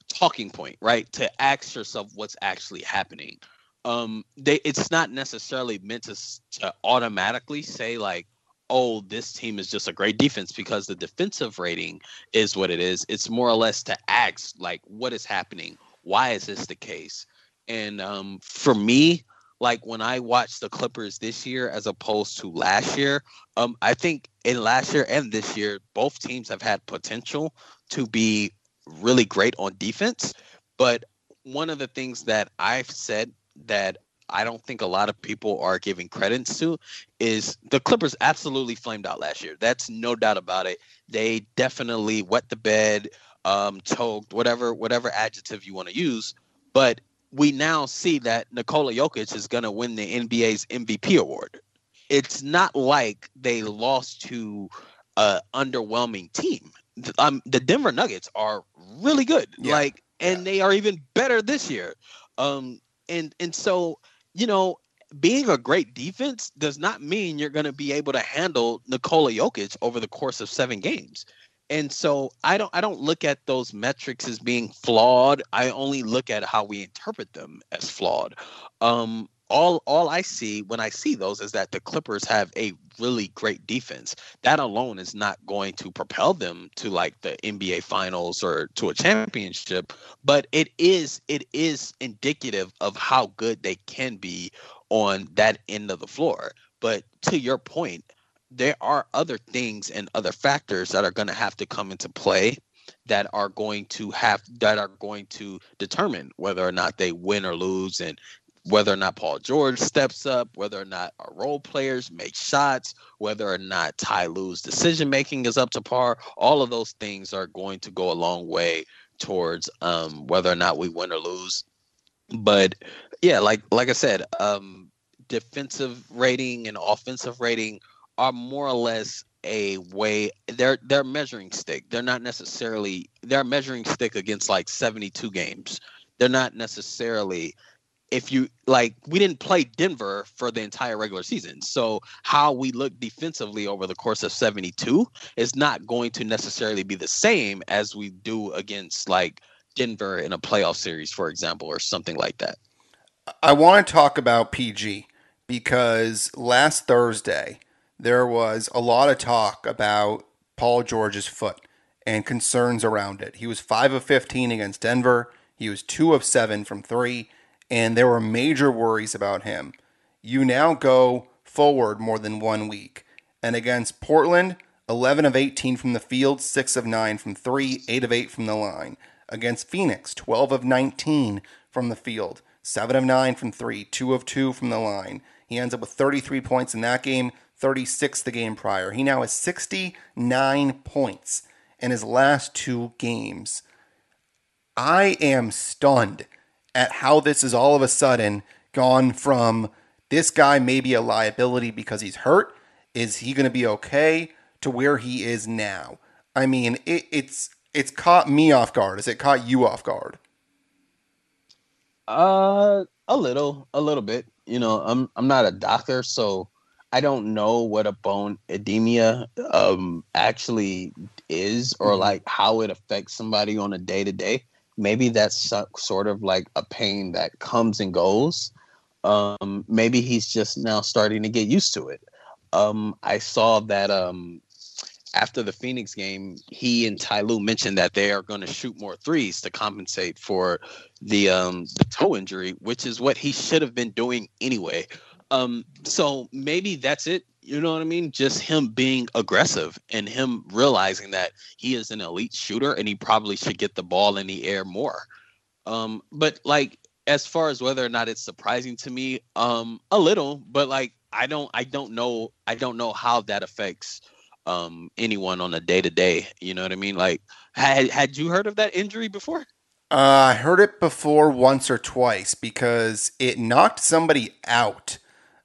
C: talking point, right? To ask yourself what's actually happening um they it's not necessarily meant to, to automatically say like oh this team is just a great defense because the defensive rating is what it is. It's more or less to ask like what is happening? Why is this the case? And um for me like when i watched the clippers this year as opposed to last year um i think in last year and this year both teams have had potential to be really great on defense. But one of the things that i've said that I don't think a lot of people are giving credence to is the Clippers absolutely flamed out last year. That's no doubt about it. They definitely wet the bed, um, choked, whatever whatever adjective you want to use. But we now see that Nikola Jokic is going to win the NBA's MVP award. It's not like they lost to an underwhelming team. Um, the Denver Nuggets are really good,
B: Yeah.
C: like, and
B: Yeah.
C: they are even better this year. Um, and and so you know, being a great defense does not mean you're going to be able to handle Nikola Jokic over the course of seven games. And so I don't I don't look at those metrics as being flawed. I only look at how we interpret them as flawed. Um all all I see when I see those is that the Clippers have a really great defense. That alone is not going to propel them to like the NBA finals or to a championship, but it is it is indicative of how good they can be on that end of the floor. But to your point, there are other things and other factors that are going to have to come into play that are going to have that are going to determine whether or not they win or lose and whether or not Paul George steps up, whether or not our role players make shots, whether or not Ty Lue's decision making is up to par, all of those things are going to go a long way towards um, whether or not we win or lose. But yeah, like like I said, um, defensive rating and offensive rating are more or less a way they're they're measuring stick. They're not necessarily they're measuring stick against like 72 games. They're not necessarily if you like we didn't play Denver for the entire regular season. So how we look defensively over the course of 72 is not going to necessarily be the same as we do against like Denver in a playoff series for example or something like that.
B: I want to talk about PG because last Thursday there was a lot of talk about Paul George's foot and concerns around it. He was 5 of 15 against Denver, he was 2 of 7 from 3, and there were major worries about him. You now go forward more than one week. And against Portland, 11 of 18 from the field, 6 of 9 from 3, 8 of 8 from the line. Against Phoenix, 12 of 19 from the field, 7 of 9 from 3, 2 of 2 from the line. He ends up with 33 points in that game, 36 the game prior. He now has 69 points in his last two games. I am stunned at how this is all of a sudden gone from this guy may be a liability because he's hurt. Is he going to be okay? To where he is now. I mean, it, it's it's caught me off guard. Has it caught you off guard?
C: Uh, a little, a little bit. You know, I'm I'm not a doctor, so I don't know what a bone edema um actually is, or
B: Mhm.
C: like how it affects somebody on a day to day. Maybe that's so- sort of like a pain that comes and goes. Um, maybe he's just now starting to get used to it. Um, I saw that um after the Phoenix game, he and Ty Lue mentioned that they are going to shoot more threes to compensate for the um the toe injury, which is what he should have been doing anyway. Um, so maybe that's it. You know what I mean? Just him being aggressive and him realizing that he is an elite shooter and he probably should get the ball in the air more. Um, but like as far as whether or not it's surprising to me, um, a little, but like I don't I don't know I don't know how that affects um anyone on a day to day. You know what I mean? Like had had you heard of that injury before?
B: Uh, I heard it before once or twice because it knocked somebody out.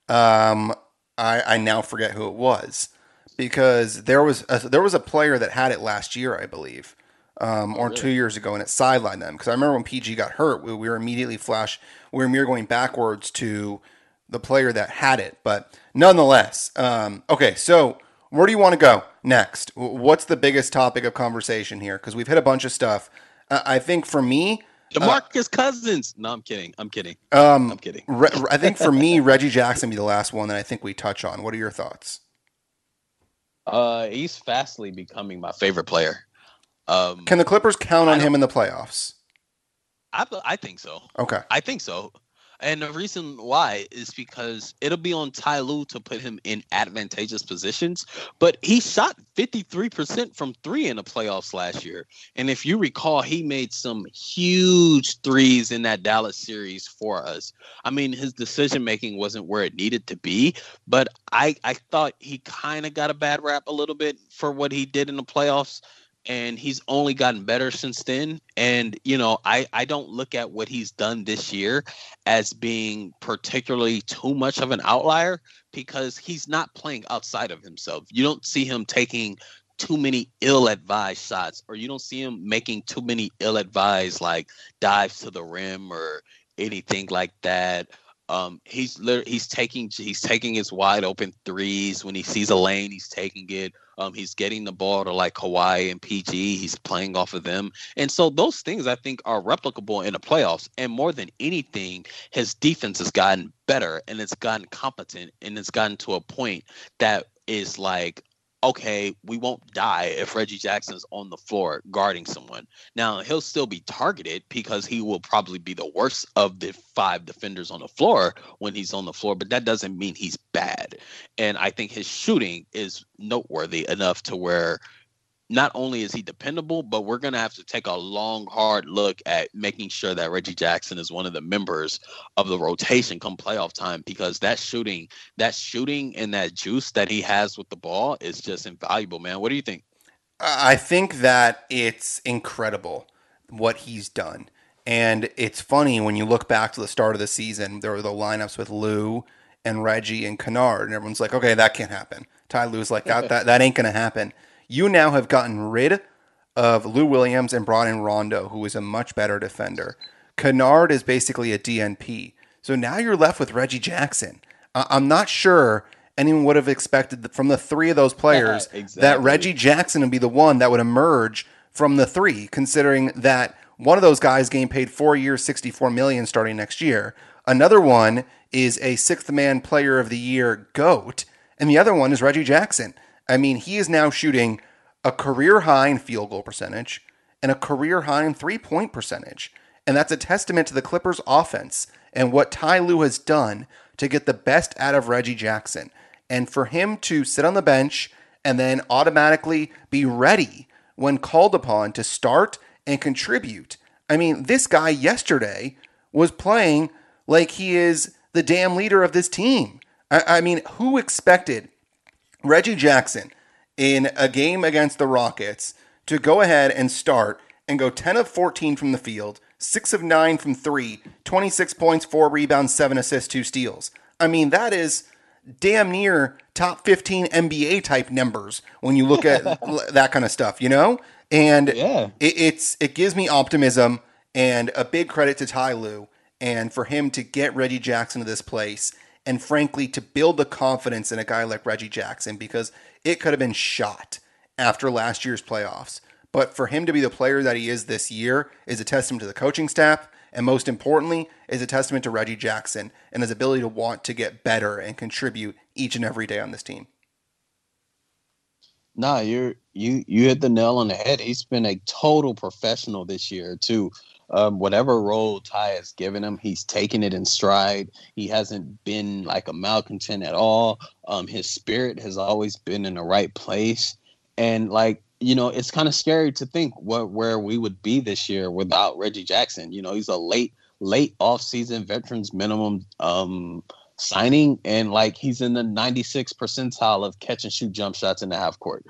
B: Um, I, I now forget who it was because there was a, there was a player that had it last year, I believe, um, or
C: really?
B: two years ago, and it sidelined them. Because I remember when PG got hurt, we, we were immediately flash, we were going backwards to the player that had it. But nonetheless, um, okay, so where do you want to go next? What's the biggest topic of conversation here? Because we've hit a bunch of stuff. Uh, I think for me,
C: DeMarcus Cousins. No, I'm kidding. I'm kidding.
B: um,
C: I'm kidding.
B: Re- I think for me, <laughs> Reggie Jackson be the last one that I think we touch on. What are your thoughts?
C: Uh, he's fastly becoming my favorite player. Um,
B: Can the Clippers count on him in the playoffs?
C: I, I think so.
B: Okay.
C: I think so. And the reason why is because it'll be on Ty Lue to put him in advantageous positions. But he shot 53% from three in the playoffs last year. And if you recall, he made some huge threes in that Dallas series for us. I mean, his decision making wasn't where it needed to be, but I, I thought he kind of got a bad rap a little bit for what he did in the playoffs and he's only gotten better since then. And you know i i don't look at what he's done this year as being particularly too much of an outlier because he's not playing outside of himself. You don't see him taking too many ill-advised shots or you don't see him making too many ill-advised like dives to the rim or anything like that um, he's he's taking he's taking his wide open threes when he sees a lane. He's taking it. Um, he's getting the ball to like Kawhi and PG. He's playing off of them, and so those things I think are replicable in the playoffs. And more than anything, his defense has gotten better and it's gotten competent and it's gotten to a point that is like okay, we won't die if Reggie Jackson's on the floor guarding someone. Now, he'll still be targeted because he will probably be the worst of the five defenders on the floor when he's on the floor, but that doesn't mean he's bad. And I think his shooting is noteworthy enough to where not only is he dependable, but we're going to have to take a long, hard look at making sure that Reggie Jackson is one of the members of the rotation come playoff time because that shooting, that shooting and that juice that he has with the ball is just invaluable, man. What do you think?
B: I think that it's incredible what he's done. And it's funny when you look back to the start of the season, there were the lineups with Lou and Reggie and Kennard, and everyone's like, okay, that can't happen. Ty Lue's like, that, <laughs> that, that ain't going to happen. You now have gotten rid of Lou Williams and brought in Rondo, who is a much better defender. Kennard is basically a DNP. So now you're left with Reggie Jackson. I'm not sure anyone would have expected from the three of those <laughs> players yeah, exactly. that Reggie Jackson would be the one that would emerge from the three, considering that one of those guys getting paid four years, 64 million starting next year. Another one is a sixth man player of the year GOAT, and the other one is Reggie Jackson. I mean, he is now shooting a career high in field goal percentage and a career high in three point percentage. And that's a testament to the Clippers offense and what Ty Lue has done to get the best out of Reggie Jackson. And for him to sit on the bench and then automatically be ready when called upon to start and contribute. I mean, this guy yesterday was playing like he is the damn leader of this team. I, I mean, who expected Reggie Jackson in a game against the Rockets to go ahead and start and go 10 of 14 from the field, 6 of 9 from 3, 26 points, 4 rebounds, 7 assists, 2 steals. I mean, that is damn near top 15 NBA type numbers when you look at <laughs> that kind of stuff, you know? And yeah. it, it's it gives me optimism and a big credit to Ty Lue and for him to get Reggie Jackson to this place and frankly to build the confidence in a guy like Reggie Jackson because it could have been shot after last year's playoffs. But for him to be the player that he is this year is a testament to the coaching staff, and most importantly, is a testament to Reggie Jackson and his ability to want to get better and contribute each and every day on this team.
C: Nah, you're you you hit the nail on the head. He's been a total professional this year too. Um, whatever role Ty has given him, he's taken it in stride. He hasn't been like a malcontent at all. Um, his spirit has always been in the right place. And like, you know, it's kind of scary to think what where we would be this year without Reggie Jackson. You know, he's a late, late off-season veterans minimum um, signing, and like he's in the 96 percentile of catch and shoot jump shots in the half court.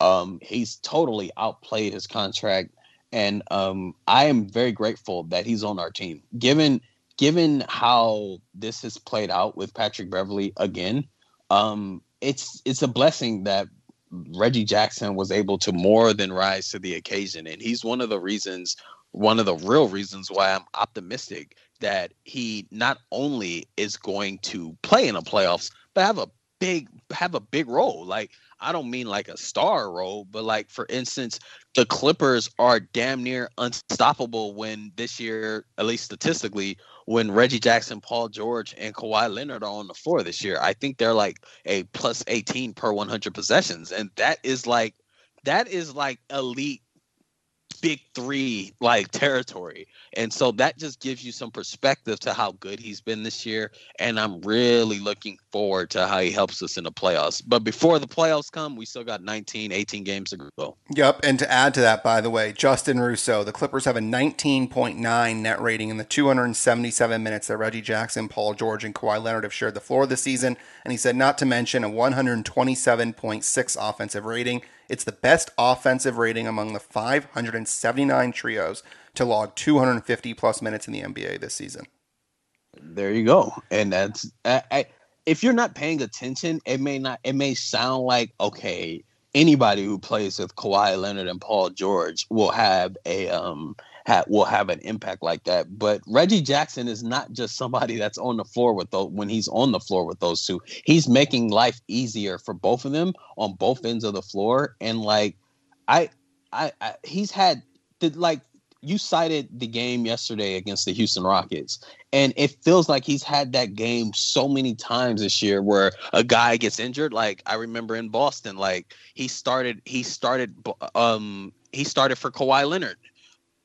C: Um, he's totally outplayed his contract and um, I am very grateful that he's on our team. Given given how this has played out with Patrick Beverley again, um, it's it's a blessing that Reggie Jackson was able to more than rise to the occasion, and he's one of the reasons, one of the real reasons why I'm optimistic that he not only is going to play in the playoffs, but have a big have a big role. Like I don't mean like a star role, but like for instance, the Clippers are damn near unstoppable when this year, at least statistically, when Reggie Jackson, Paul George, and Kawhi Leonard are on the floor this year. I think they're like a plus 18 per 100 possessions. And that is like that is like elite big three like territory. And so that just gives you some perspective to how good he's been this year. And I'm really looking forward to how he helps us in the playoffs. But before the playoffs come, we still got 19, 18 games to go.
B: Yep. And to add to that, by the way, Justin Russo, the Clippers have a 19.9 net rating in the 277 minutes that Reggie Jackson, Paul George, and Kawhi Leonard have shared the floor this season. And he said, not to mention a 127.6 offensive rating. It's the best offensive rating among the 579 trios to log 250 plus minutes in the NBA this season.
C: There you go. And that's I, I, if you're not paying attention, it may not it may sound like okay, anybody who plays with Kawhi Leonard and Paul George will have a um ha- will have an impact like that. But Reggie Jackson is not just somebody that's on the floor with those when he's on the floor with those two. He's making life easier for both of them on both ends of the floor. And like I I, I he's had the like you cited the game yesterday against the Houston Rockets, and it feels like he's had that game so many times this year where a guy gets injured. Like I remember in Boston, like he started, he started, um, he started for Kawhi Leonard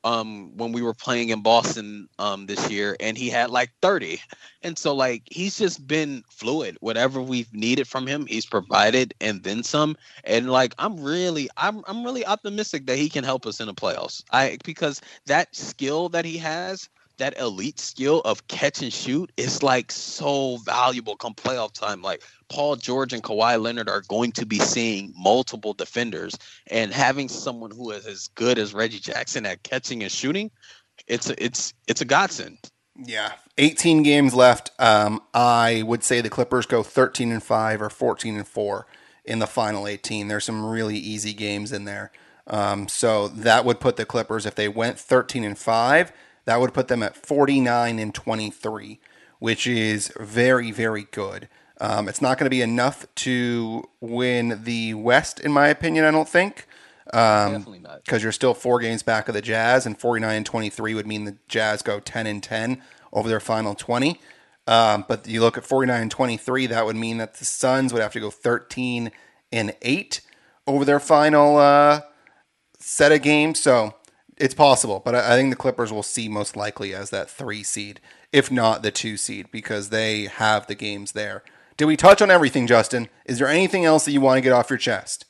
C: um when we were playing in Boston um this year and he had like 30. And so like he's just been fluid. Whatever we've needed from him, he's provided and then some. And like I'm really I'm I'm really optimistic that he can help us in the playoffs. I because that skill that he has that elite skill of catch and shoot is like so valuable come playoff time. Like Paul George and Kawhi Leonard are going to be seeing multiple defenders, and having someone who is as good as Reggie Jackson at catching and shooting, it's a, it's it's a godsend.
B: Yeah, 18 games left. Um, I would say the Clippers go 13 and five or 14 and four in the final 18. There's some really easy games in there. Um, so that would put the Clippers if they went 13 and five that would put them at 49 and 23, which is very, very good. Um, it's not going to be enough to win the West, in my opinion, I don't think. Um, Definitely not. Because you're still four games back of the Jazz, and 49 and 23 would mean the Jazz go 10 and 10 over their final 20. Um, but you look at 49 and 23, that would mean that the Suns would have to go 13 and 8 over their final uh, set of games. So it's possible, but I, I think the Clippers will see most likely as that three seed, if not the two seed, because they have the games there. Did we touch on everything, Justin? Is there anything else that you want to get off your chest?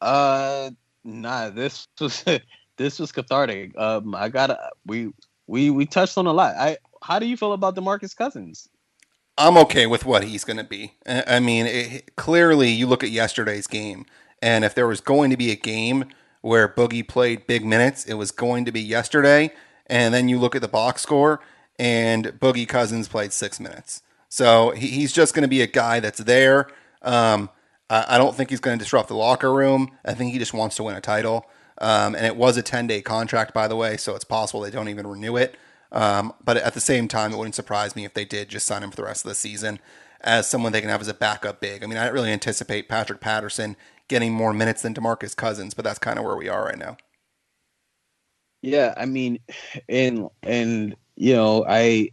C: Uh, nah. This was <laughs> this was cathartic. Um, I got we we we touched on a lot. I how do you feel about DeMarcus Cousins?
B: I'm okay with what he's going to be. I mean, it, clearly, you look at yesterday's game, and if there was going to be a game where Boogie played big minutes. It was going to be yesterday. And then you look at the box score, and Boogie Cousins played six minutes. So he's just going to be a guy that's there. Um, I don't think he's going to disrupt the locker room. I think he just wants to win a title. Um, and it was a 10 day contract, by the way, so it's possible they don't even renew it. Um, but at the same time, it wouldn't surprise me if they did just sign him for the rest of the season as someone they can have as a backup big. I mean, I don't really anticipate Patrick Patterson getting more minutes than DeMarcus Cousins, but that's kind of where we are right now.
C: Yeah, I mean, and and you know, I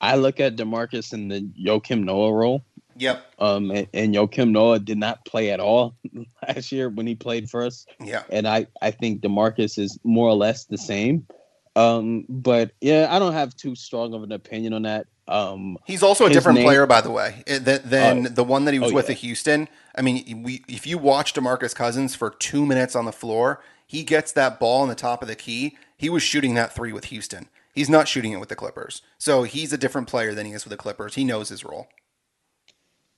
C: I look at DeMarcus in the Joakim Noah role.
B: Yep.
C: Um, and, and Joakim Noah did not play at all <laughs> last year when he played for us.
B: Yeah.
C: And I I think DeMarcus is more or less the same. Um, but yeah, I don't have too strong of an opinion on that. Um,
B: he's also a different name, player, by the way, eh, than, than uh, the one that he was oh, with yeah. at Houston. I mean, we, if you watch DeMarcus Cousins for two minutes on the floor, he gets that ball in the top of the key. He was shooting that three with Houston. He's not shooting it with the Clippers, so he's a different player than he is with the Clippers. He knows his role.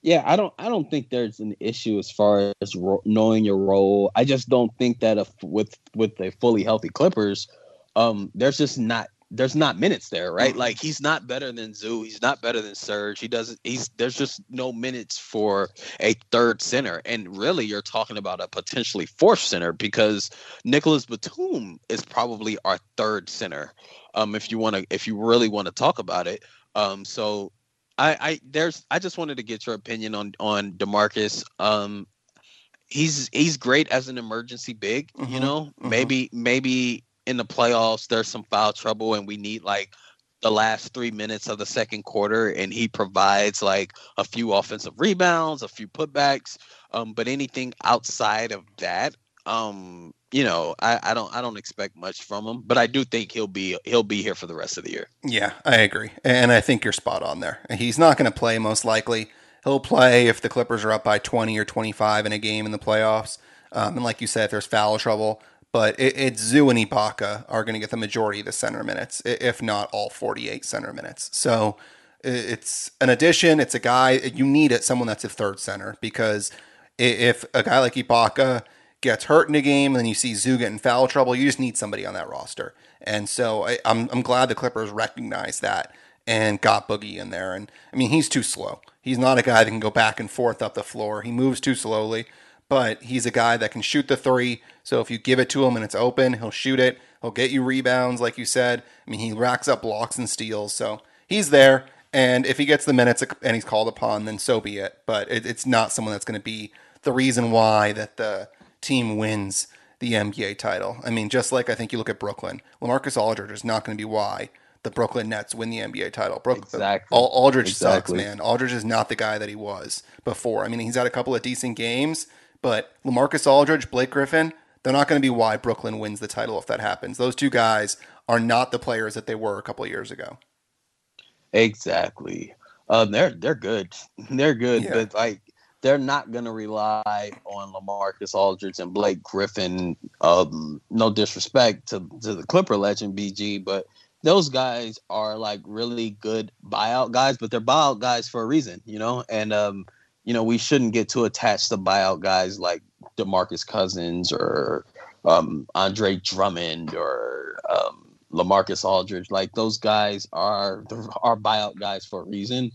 C: Yeah, I don't. I don't think there's an issue as far as ro- knowing your role. I just don't think that if, with with a fully healthy Clippers, um, there's just not there's not minutes there, right? Mm-hmm. Like he's not better than Zoo. He's not better than Serge. He doesn't. He's there's just no minutes for a third center, and really you're talking about a potentially fourth center because Nicolas Batum is probably our third center. Um, if you want to, if you really want to talk about it. Um, so I, I there's I just wanted to get your opinion on on DeMarcus. Um, he's he's great as an emergency big. Mm-hmm. You know, mm-hmm. maybe maybe in the playoffs there's some foul trouble and we need like the last three minutes of the second quarter and he provides like a few offensive rebounds a few putbacks um, but anything outside of that um, you know, I, I don't I don't expect much from him, but I do think he'll be he'll be here for the rest of the year.
B: Yeah, I agree, and I think you're spot on there. He's not going to play most likely. He'll play if the Clippers are up by 20 or 25 in a game in the playoffs, um, and like you said, if there's foul trouble. But it, it's Zoo and Ibaka are going to get the majority of the center minutes, if not all 48 center minutes. So it's an addition. It's a guy you need it, someone that's a third center because if a guy like Ibaka gets hurt in a game and then you see Zoo get in foul trouble, you just need somebody on that roster. And so I, I'm, I'm glad the Clippers recognized that and got Boogie in there. And I mean, he's too slow. He's not a guy that can go back and forth up the floor. He moves too slowly, but he's a guy that can shoot the three. So if you give it to him and it's open, he'll shoot it. He'll get you rebounds, like you said. I mean, he racks up blocks and steals. So he's there. And if he gets the minutes and he's called upon, then so be it. But it, it's not someone that's going to be the reason why that the team wins the NBA title. I mean, just like I think you look at Brooklyn, LaMarcus Aldridge is not going to be why the Brooklyn Nets win the NBA title. Brook, exactly. Aldridge exactly. sucks, man. Aldridge is not the guy that he was before. I mean, he's had a couple of decent games, but LaMarcus Aldridge, Blake Griffin, they're not going to be why Brooklyn wins the title if that happens. Those two guys are not the players that they were a couple of years ago.
C: Exactly. Um, they're they're good. <laughs> They're good, yeah. but like they're not going to rely on LaMarcus Aldridge and Blake Griffin. Um, no disrespect to, to the Clipper legend BG, but those guys are like really good buyout guys, but they're buyout guys for a reason, you know. And um, you know, we shouldn't get too attached to buyout guys like DeMarcus Cousins or um, Andre Drummond or um, LaMarcus Aldridge. Like those guys are are buyout guys for a reason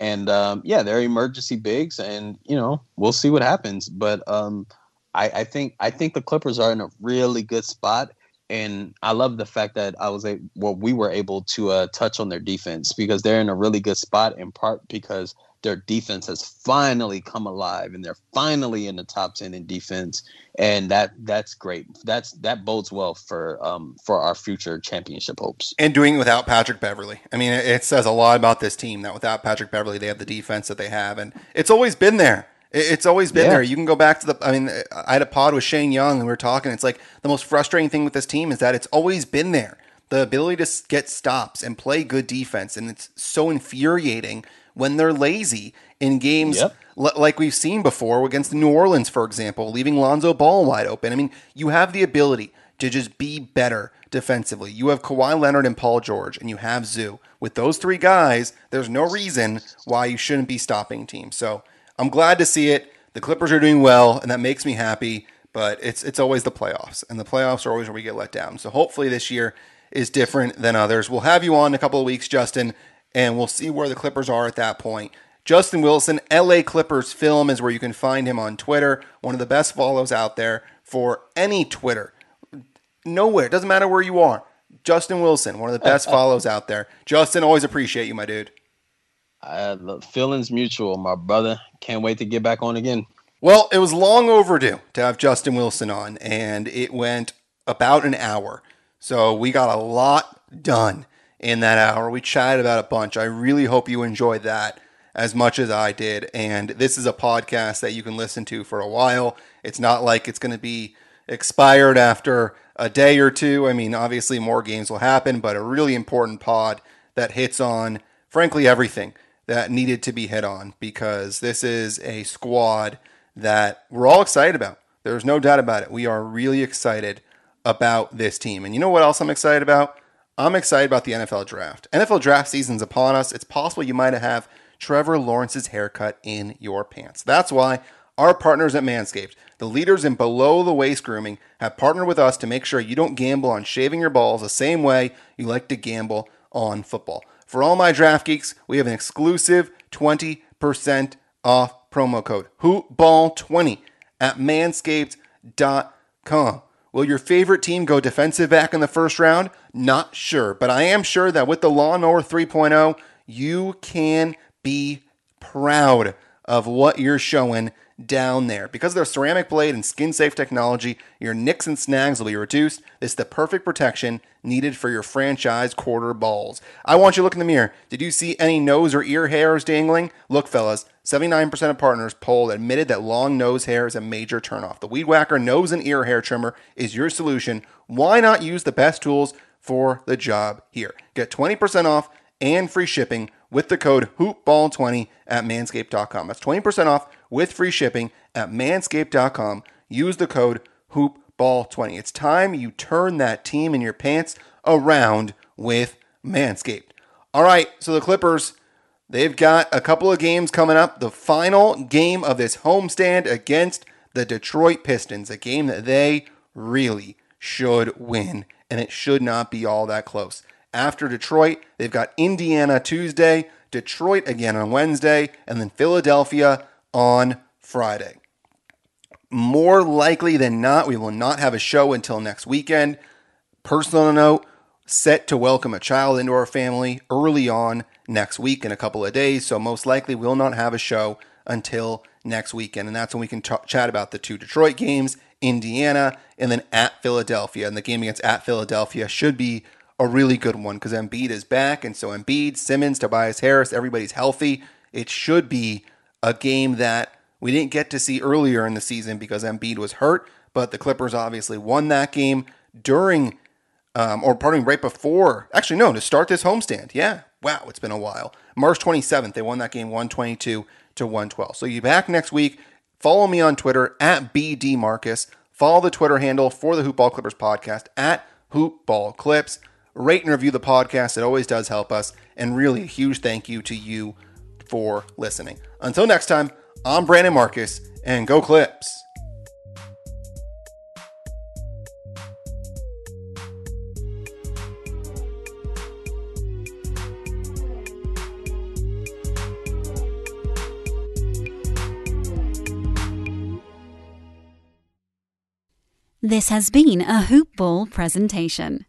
C: and um, yeah, they're emergency bigs, and you know we'll see what happens. But um, I, I, think I think the Clippers are in a really good spot, and I love the fact that I was a well we were able to uh, touch on their defense because they're in a really good spot in part because their defense has finally come alive and they're finally in the top 10 in defense and that that's great that's that bodes well for um for our future championship hopes
B: and doing it without patrick beverley i mean it says a lot about this team that without patrick beverley they have the defense that they have and it's always been there it's always been yeah. there. You can go back to the. I mean, I had a pod with Shane Young, and we were talking. It's like the most frustrating thing with this team is that it's always been there. The ability to get stops and play good defense, and it's so infuriating when they're lazy in games yep. l- like we've seen before against New Orleans, for example, leaving Lonzo Ball wide open. I mean, you have the ability to just be better defensively. You have Kawhi Leonard and Paul George, and you have Zoo. With those three guys, there's no reason why you shouldn't be stopping teams. So I'm glad to see it. The Clippers are doing well, and that makes me happy. But it's it's always the playoffs, and the playoffs are always where we get let down. So hopefully this year is different than others. We'll have you on in a couple of weeks, Justin, and we'll see where the Clippers are at that point. Justin Wilson, LA Clippers Film is where you can find him on Twitter. One of the best follows out there for any Twitter. Nowhere, it doesn't matter where you are. Justin Wilson, one of the best <laughs> follows out there. Justin, always appreciate you, my dude.
C: Uh, feelings mutual, my brother. Can't wait to get back on again.
B: Well, it was long overdue to have Justin Wilson on, and it went about an hour. So we got a lot done in that hour. We chatted about a bunch. I really hope you enjoyed that as much as I did. And this is a podcast that you can listen to for a while. It's not like it's going to be expired after a day or two. I mean, obviously, more games will happen, but a really important pod that hits on, frankly, everything that needed to be hit on because this is a squad that we're all excited about. There's no doubt about it. We are really excited about this team. And you know what else I'm excited about? I'm excited about the NFL draft. NFL draft season's upon us. It's possible you might have Trevor Lawrence's haircut in your pants. That's why our partners at Manscaped, the leaders in below the waist grooming, have partnered with us to make sure you don't gamble on shaving your balls the same way you like to gamble on football. For all my draft geeks, we have an exclusive 20% off promo code HoopBall20 at manscaped.com. Will your favorite team go defensive back in the first round? Not sure, but I am sure that with the Lawnmower 3.0, you can be proud of what you're showing down there. Because of their ceramic blade and skin safe technology, your nicks and snags will be reduced. It's the perfect protection needed for your franchise quarter balls. I want you to look in the mirror. Did you see any nose or ear hairs dangling? Look, fellas, 79% of partners polled admitted that long nose hair is a major turnoff. The Weed Whacker nose and ear hair trimmer is your solution. Why not use the best tools for the job here? Get 20% off and free shipping with the code hoopball20 at manscaped.com. That's 20% off with free shipping at manscaped.com. Use the code hoopball20. It's time you turn that team in your pants around with Manscaped. All right, so the Clippers, they've got a couple of games coming up. The final game of this homestand against the Detroit Pistons, a game that they really should win, and it should not be all that close. After Detroit, they've got Indiana Tuesday, Detroit again on Wednesday, and then Philadelphia on Friday. More likely than not, we will not have a show until next weekend. Personal note, set to welcome a child into our family early on next week in a couple of days, so most likely we'll not have a show until next weekend, and that's when we can t- chat about the two Detroit games, Indiana, and then at Philadelphia. And the game against at Philadelphia should be a really good one because Embiid is back, and so Embiid, Simmons, Tobias Harris, everybody's healthy. It should be a game that we didn't get to see earlier in the season because Embiid was hurt, but the Clippers obviously won that game during, um, or pardon me, right before. Actually, no, to start this homestand. Yeah, wow, it's been a while. March 27th, they won that game 122 to 112. So you back next week. Follow me on Twitter at BDMarcus. Follow the Twitter handle for the Hoopball Clippers podcast at Hoopball Clips rate and review the podcast. It always does help us. And really, a huge thank you to you for listening. Until next time, I'm Brandon Marcus, and go Clips.
A: This has been a Hoop Ball presentation.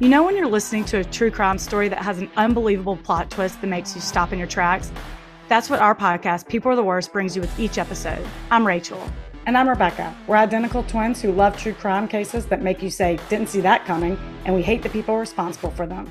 D: You know, when you're listening to a true crime story that has an unbelievable plot twist that makes you stop in your tracks? That's what our podcast, People Are the Worst, brings you with each episode. I'm Rachel.
E: And I'm Rebecca. We're identical twins who love true crime cases that make you say, didn't see that coming, and we hate the people responsible for them.